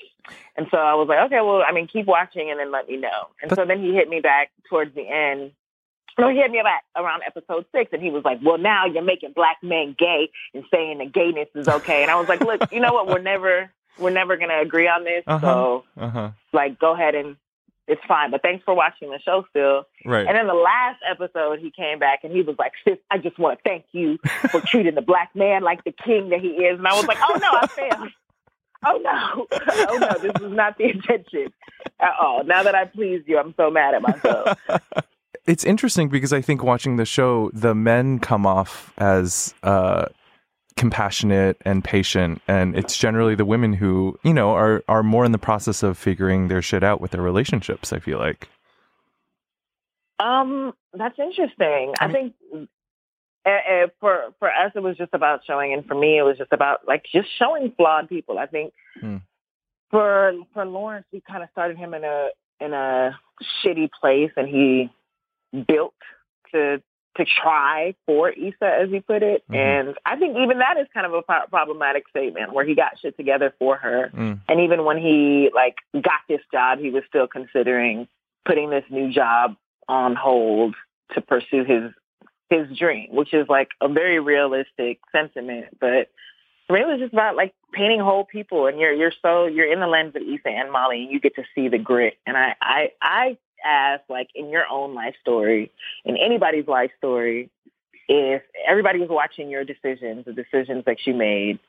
And so I was like, "Okay, well, I mean, keep watching and then let me know." And so then he hit me back towards the end no, he hit me about around episode six, and he was like, "Well, now you're making black men gay and saying that gayness is okay." And I was like, "Look, you know what? We're never, we're never gonna agree on this. Uh-huh. So, Uh huh. like, go ahead and it's fine. But thanks for watching the show still." Right. And then the last episode, he came back and he was like, "Sis, I just want to thank you for treating the black man like the king that he is." And I was like, "Oh no, I failed." Oh no! Oh no! This was not the intention at all. Now that I pleased you, I'm so mad at myself. it's interesting because I think watching the show, the men come off as uh, compassionate and patient, and it's generally the women who, you know, are are more in the process of figuring their shit out with their relationships. I feel like. Um, that's interesting. I think uh, uh, for for us, it was just about showing, and for me, it was just about like just showing flawed people. I think Hmm. for for Lawrence, we kind of started him in a in a shitty place, and he built to to try for Issa, as he put it. Mhm. And I think even that is kind of a pro- problematic statement, where he got shit together for her, Mm. and even when he like got this job, he was still considering putting this new job on hold to pursue his his dream, which is like a very realistic sentiment. But for me, it was just about like painting whole people, and you're you're so you're in the lens of Issa and Molly, and you get to see the grit. And I I I ask like in your own life story, in anybody's life story, if everybody was watching your decisions, the decisions that you made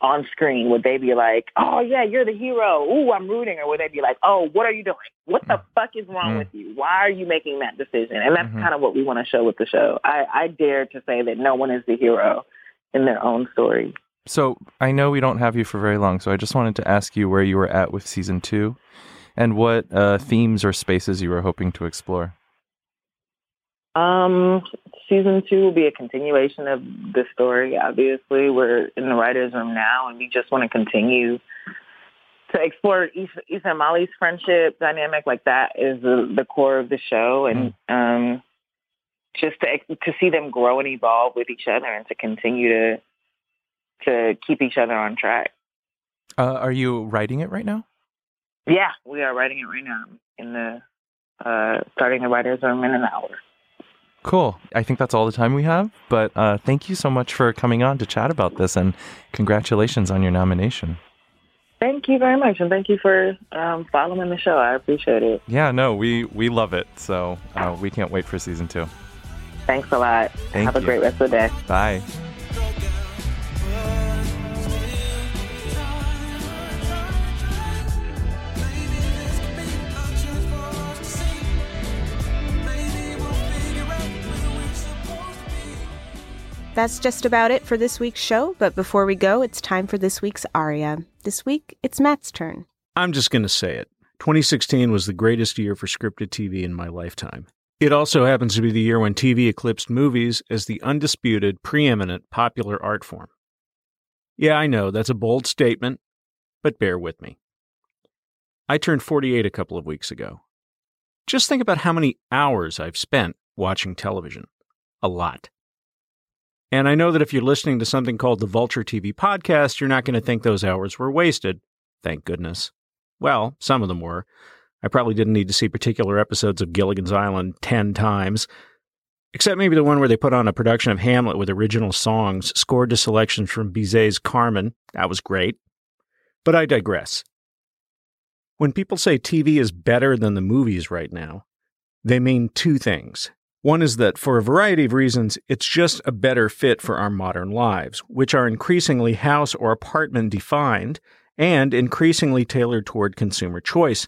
on screen, would they be like, "Oh yeah, you're the hero. Ooh, I'm rooting," or would they be like, "Oh, what are you doing? What the fuck is wrong Mm. with you? Why are you making that decision?" And that's Mhm. kind of what we want to show with the show. I, I dare to say that no one is the hero in their own story. So I know we don't have you for very long, so I just wanted to ask you where you were at with season two, and what uh, themes or spaces you were hoping to explore. Um, season two will be a continuation of the story. Obviously, we're in the writers' room now, and we just want to continue to explore Issa, Issa and Molly's friendship dynamic. Like that is the, the core of the show, and um, just to to see them grow and evolve with each other, and to continue to to keep each other on track. Uh, are you writing it right now? Yeah, we are writing it right now in the uh, starting the writers' room in an hour. Cool. I think that's all the time we have. But uh, thank you so much for coming on to chat about this, and congratulations on your nomination. Thank you very much, and thank you for um, following the show. I appreciate it. Yeah, no, we we love it. So uh, we can't wait for season two. Thanks a lot. Thank Have a great rest of the day. Bye. That's just about it for this week's show. But before we go, it's time for this week's aria. This week, it's Matt's turn. I'm just going to say it. 2016 was the greatest year for scripted TV in my lifetime. It also happens to be the year when TV eclipsed movies as the undisputed, preeminent popular art form. Yeah, I know that's a bold statement, but bear with me. I turned 48 a couple of weeks ago. Just think about how many hours I've spent watching television. A lot. And I know that if you're listening to something called the Vulture TV podcast, you're not going to think those hours were wasted. Thank goodness. Well, some of them were. I probably didn't need to see particular episodes of Gilligan's Island 10 times, except maybe the one where they put on a production of Hamlet with original songs scored to selections from Bizet's Carmen. That was great. But I digress. When people say TV is better than the movies right now, they mean two things. One is that for a variety of reasons, it's just a better fit for our modern lives, which are increasingly house or apartment defined and increasingly tailored toward consumer choice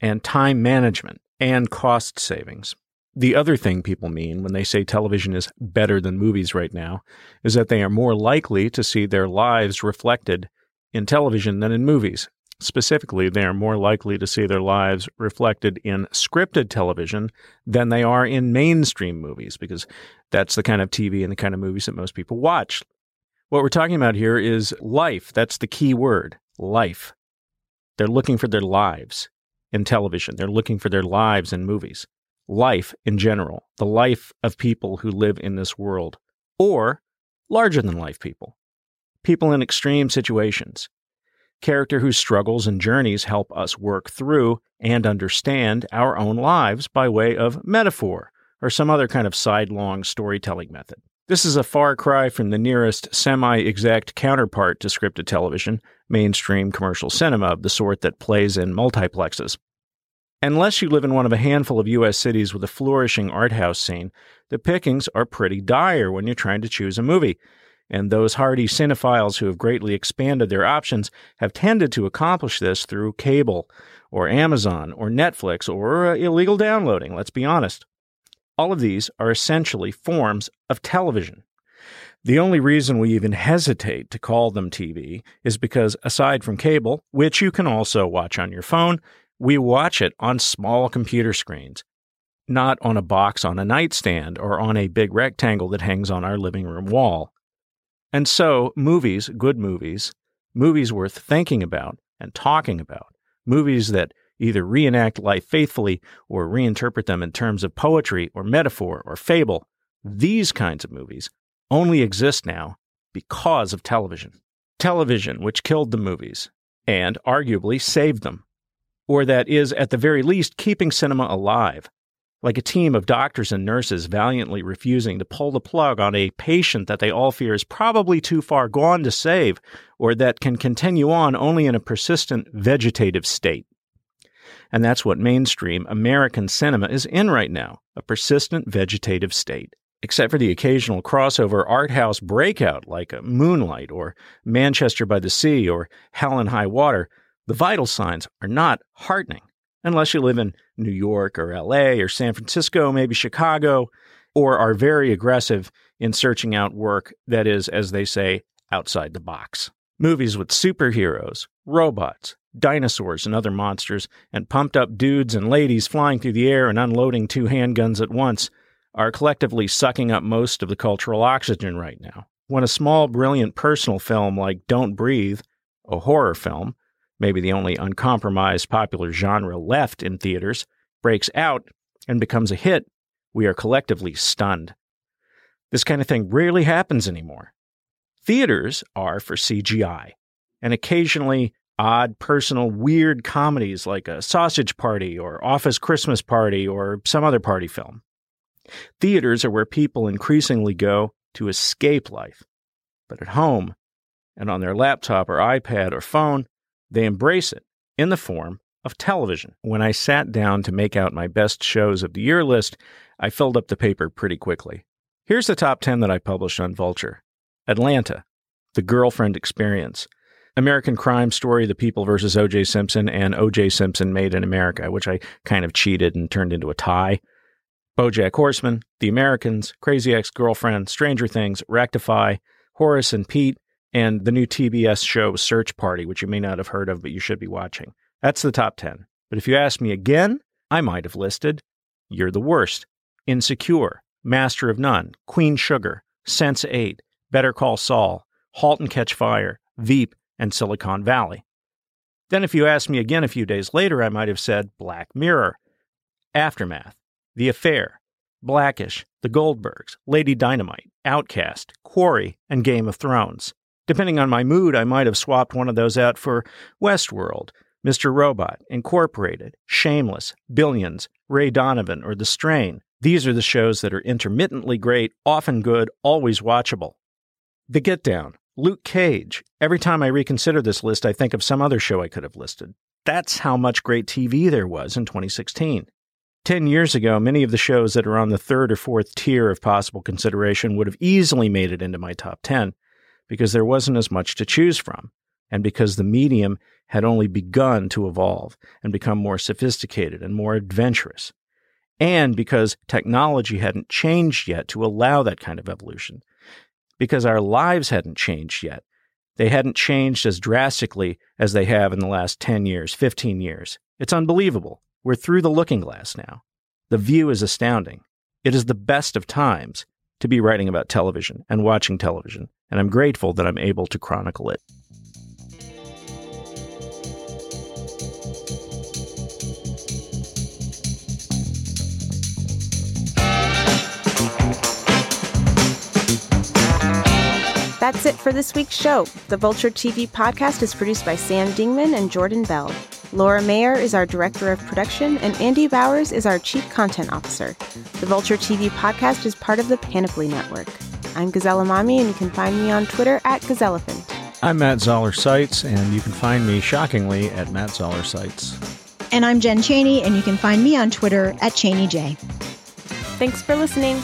and time management and cost savings. The other thing people mean when they say television is better than movies right now is that they are more likely to see their lives reflected in television than in movies. Specifically, they are more likely to see their lives reflected in scripted television than they are in mainstream movies because that's the kind of TV and the kind of movies that most people watch. What we're talking about here is life. That's the key word life. They're looking for their lives in television, they're looking for their lives in movies. Life in general, the life of people who live in this world, or larger than life people, people in extreme situations. Character whose struggles and journeys help us work through and understand our own lives by way of metaphor or some other kind of sidelong storytelling method. This is a far cry from the nearest semi exact counterpart to scripted television, mainstream commercial cinema of the sort that plays in multiplexes. Unless you live in one of a handful of U.S. cities with a flourishing art house scene, the pickings are pretty dire when you're trying to choose a movie. And those hardy cinephiles who have greatly expanded their options have tended to accomplish this through cable, or Amazon, or Netflix, or uh, illegal downloading, let's be honest. All of these are essentially forms of television. The only reason we even hesitate to call them TV is because, aside from cable, which you can also watch on your phone, we watch it on small computer screens, not on a box on a nightstand or on a big rectangle that hangs on our living room wall. And so, movies, good movies, movies worth thinking about and talking about, movies that either reenact life faithfully or reinterpret them in terms of poetry or metaphor or fable, these kinds of movies only exist now because of television. Television, which killed the movies and arguably saved them, or that is, at the very least, keeping cinema alive. Like a team of doctors and nurses valiantly refusing to pull the plug on a patient that they all fear is probably too far gone to save, or that can continue on only in a persistent vegetative state. And that's what mainstream American cinema is in right now a persistent vegetative state. Except for the occasional crossover art house breakout like Moonlight or Manchester by the Sea or Hell and High Water, the vital signs are not heartening unless you live in New York or LA or San Francisco, maybe Chicago, or are very aggressive in searching out work that is, as they say, outside the box. Movies with superheroes, robots, dinosaurs, and other monsters, and pumped up dudes and ladies flying through the air and unloading two handguns at once are collectively sucking up most of the cultural oxygen right now. When a small, brilliant personal film like Don't Breathe, a horror film, maybe the only uncompromised popular genre left in theaters, breaks out and becomes a hit, we are collectively stunned. This kind of thing rarely happens anymore. Theaters are for CGI, and occasionally odd, personal, weird comedies like a sausage party or office Christmas party or some other party film. Theaters are where people increasingly go to escape life. But at home, and on their laptop or iPad or phone, they embrace it in the form of television. When I sat down to make out my best shows of the year list, I filled up the paper pretty quickly. Here's the top 10 that I published on Vulture Atlanta, The Girlfriend Experience, American Crime Story, The People versus O.J. Simpson, and O.J. Simpson Made in America, which I kind of cheated and turned into a tie. Bojack Horseman, The Americans, Crazy Ex Girlfriend, Stranger Things, Rectify, Horace and Pete, and the new TBS show Search Party, which you may not have heard of, but you should be watching. That's the top 10. But if you ask me again, I might have listed You're the Worst, Insecure, Master of None, Queen Sugar, Sense 8, Better Call Saul, Halt and Catch Fire, Veep, and Silicon Valley. Then, if you asked me again a few days later, I might have said Black Mirror, Aftermath, The Affair, Blackish, The Goldbergs, Lady Dynamite, Outcast, Quarry, and Game of Thrones. Depending on my mood, I might have swapped one of those out for Westworld, Mr. Robot, Incorporated, Shameless, Billions, Ray Donovan, or The Strain. These are the shows that are intermittently great, often good, always watchable. The Get Down, Luke Cage. Every time I reconsider this list, I think of some other show I could have listed. That's how much great TV there was in 2016. Ten years ago, many of the shows that are on the third or fourth tier of possible consideration would have easily made it into my top 10 because there wasn't as much to choose from, and because the medium had only begun to evolve and become more sophisticated and more adventurous, and because technology hadn't changed yet to allow that kind of evolution, because our lives hadn't changed yet. They hadn't changed as drastically as they have in the last 10 years, 15 years. It's unbelievable. We're through the looking glass now. The view is astounding. It is the best of times to be writing about television and watching television and I'm grateful that I'm able to chronicle it. That's it for this week's show. The Vulture TV podcast is produced by Sam Dingman and Jordan Bell. Laura Mayer is our director of production, and Andy Bowers is our chief content officer. The Vulture TV podcast is part of the Panoply Network. I'm Gazelle Emami, and you can find me on Twitter at Gazelephant. I'm Matt Zoller Seitz, and you can find me shockingly at Matt Zoller Seitz. And I'm Jen Chaney, and you can find me on Twitter at ChaneyJ. Thanks for listening.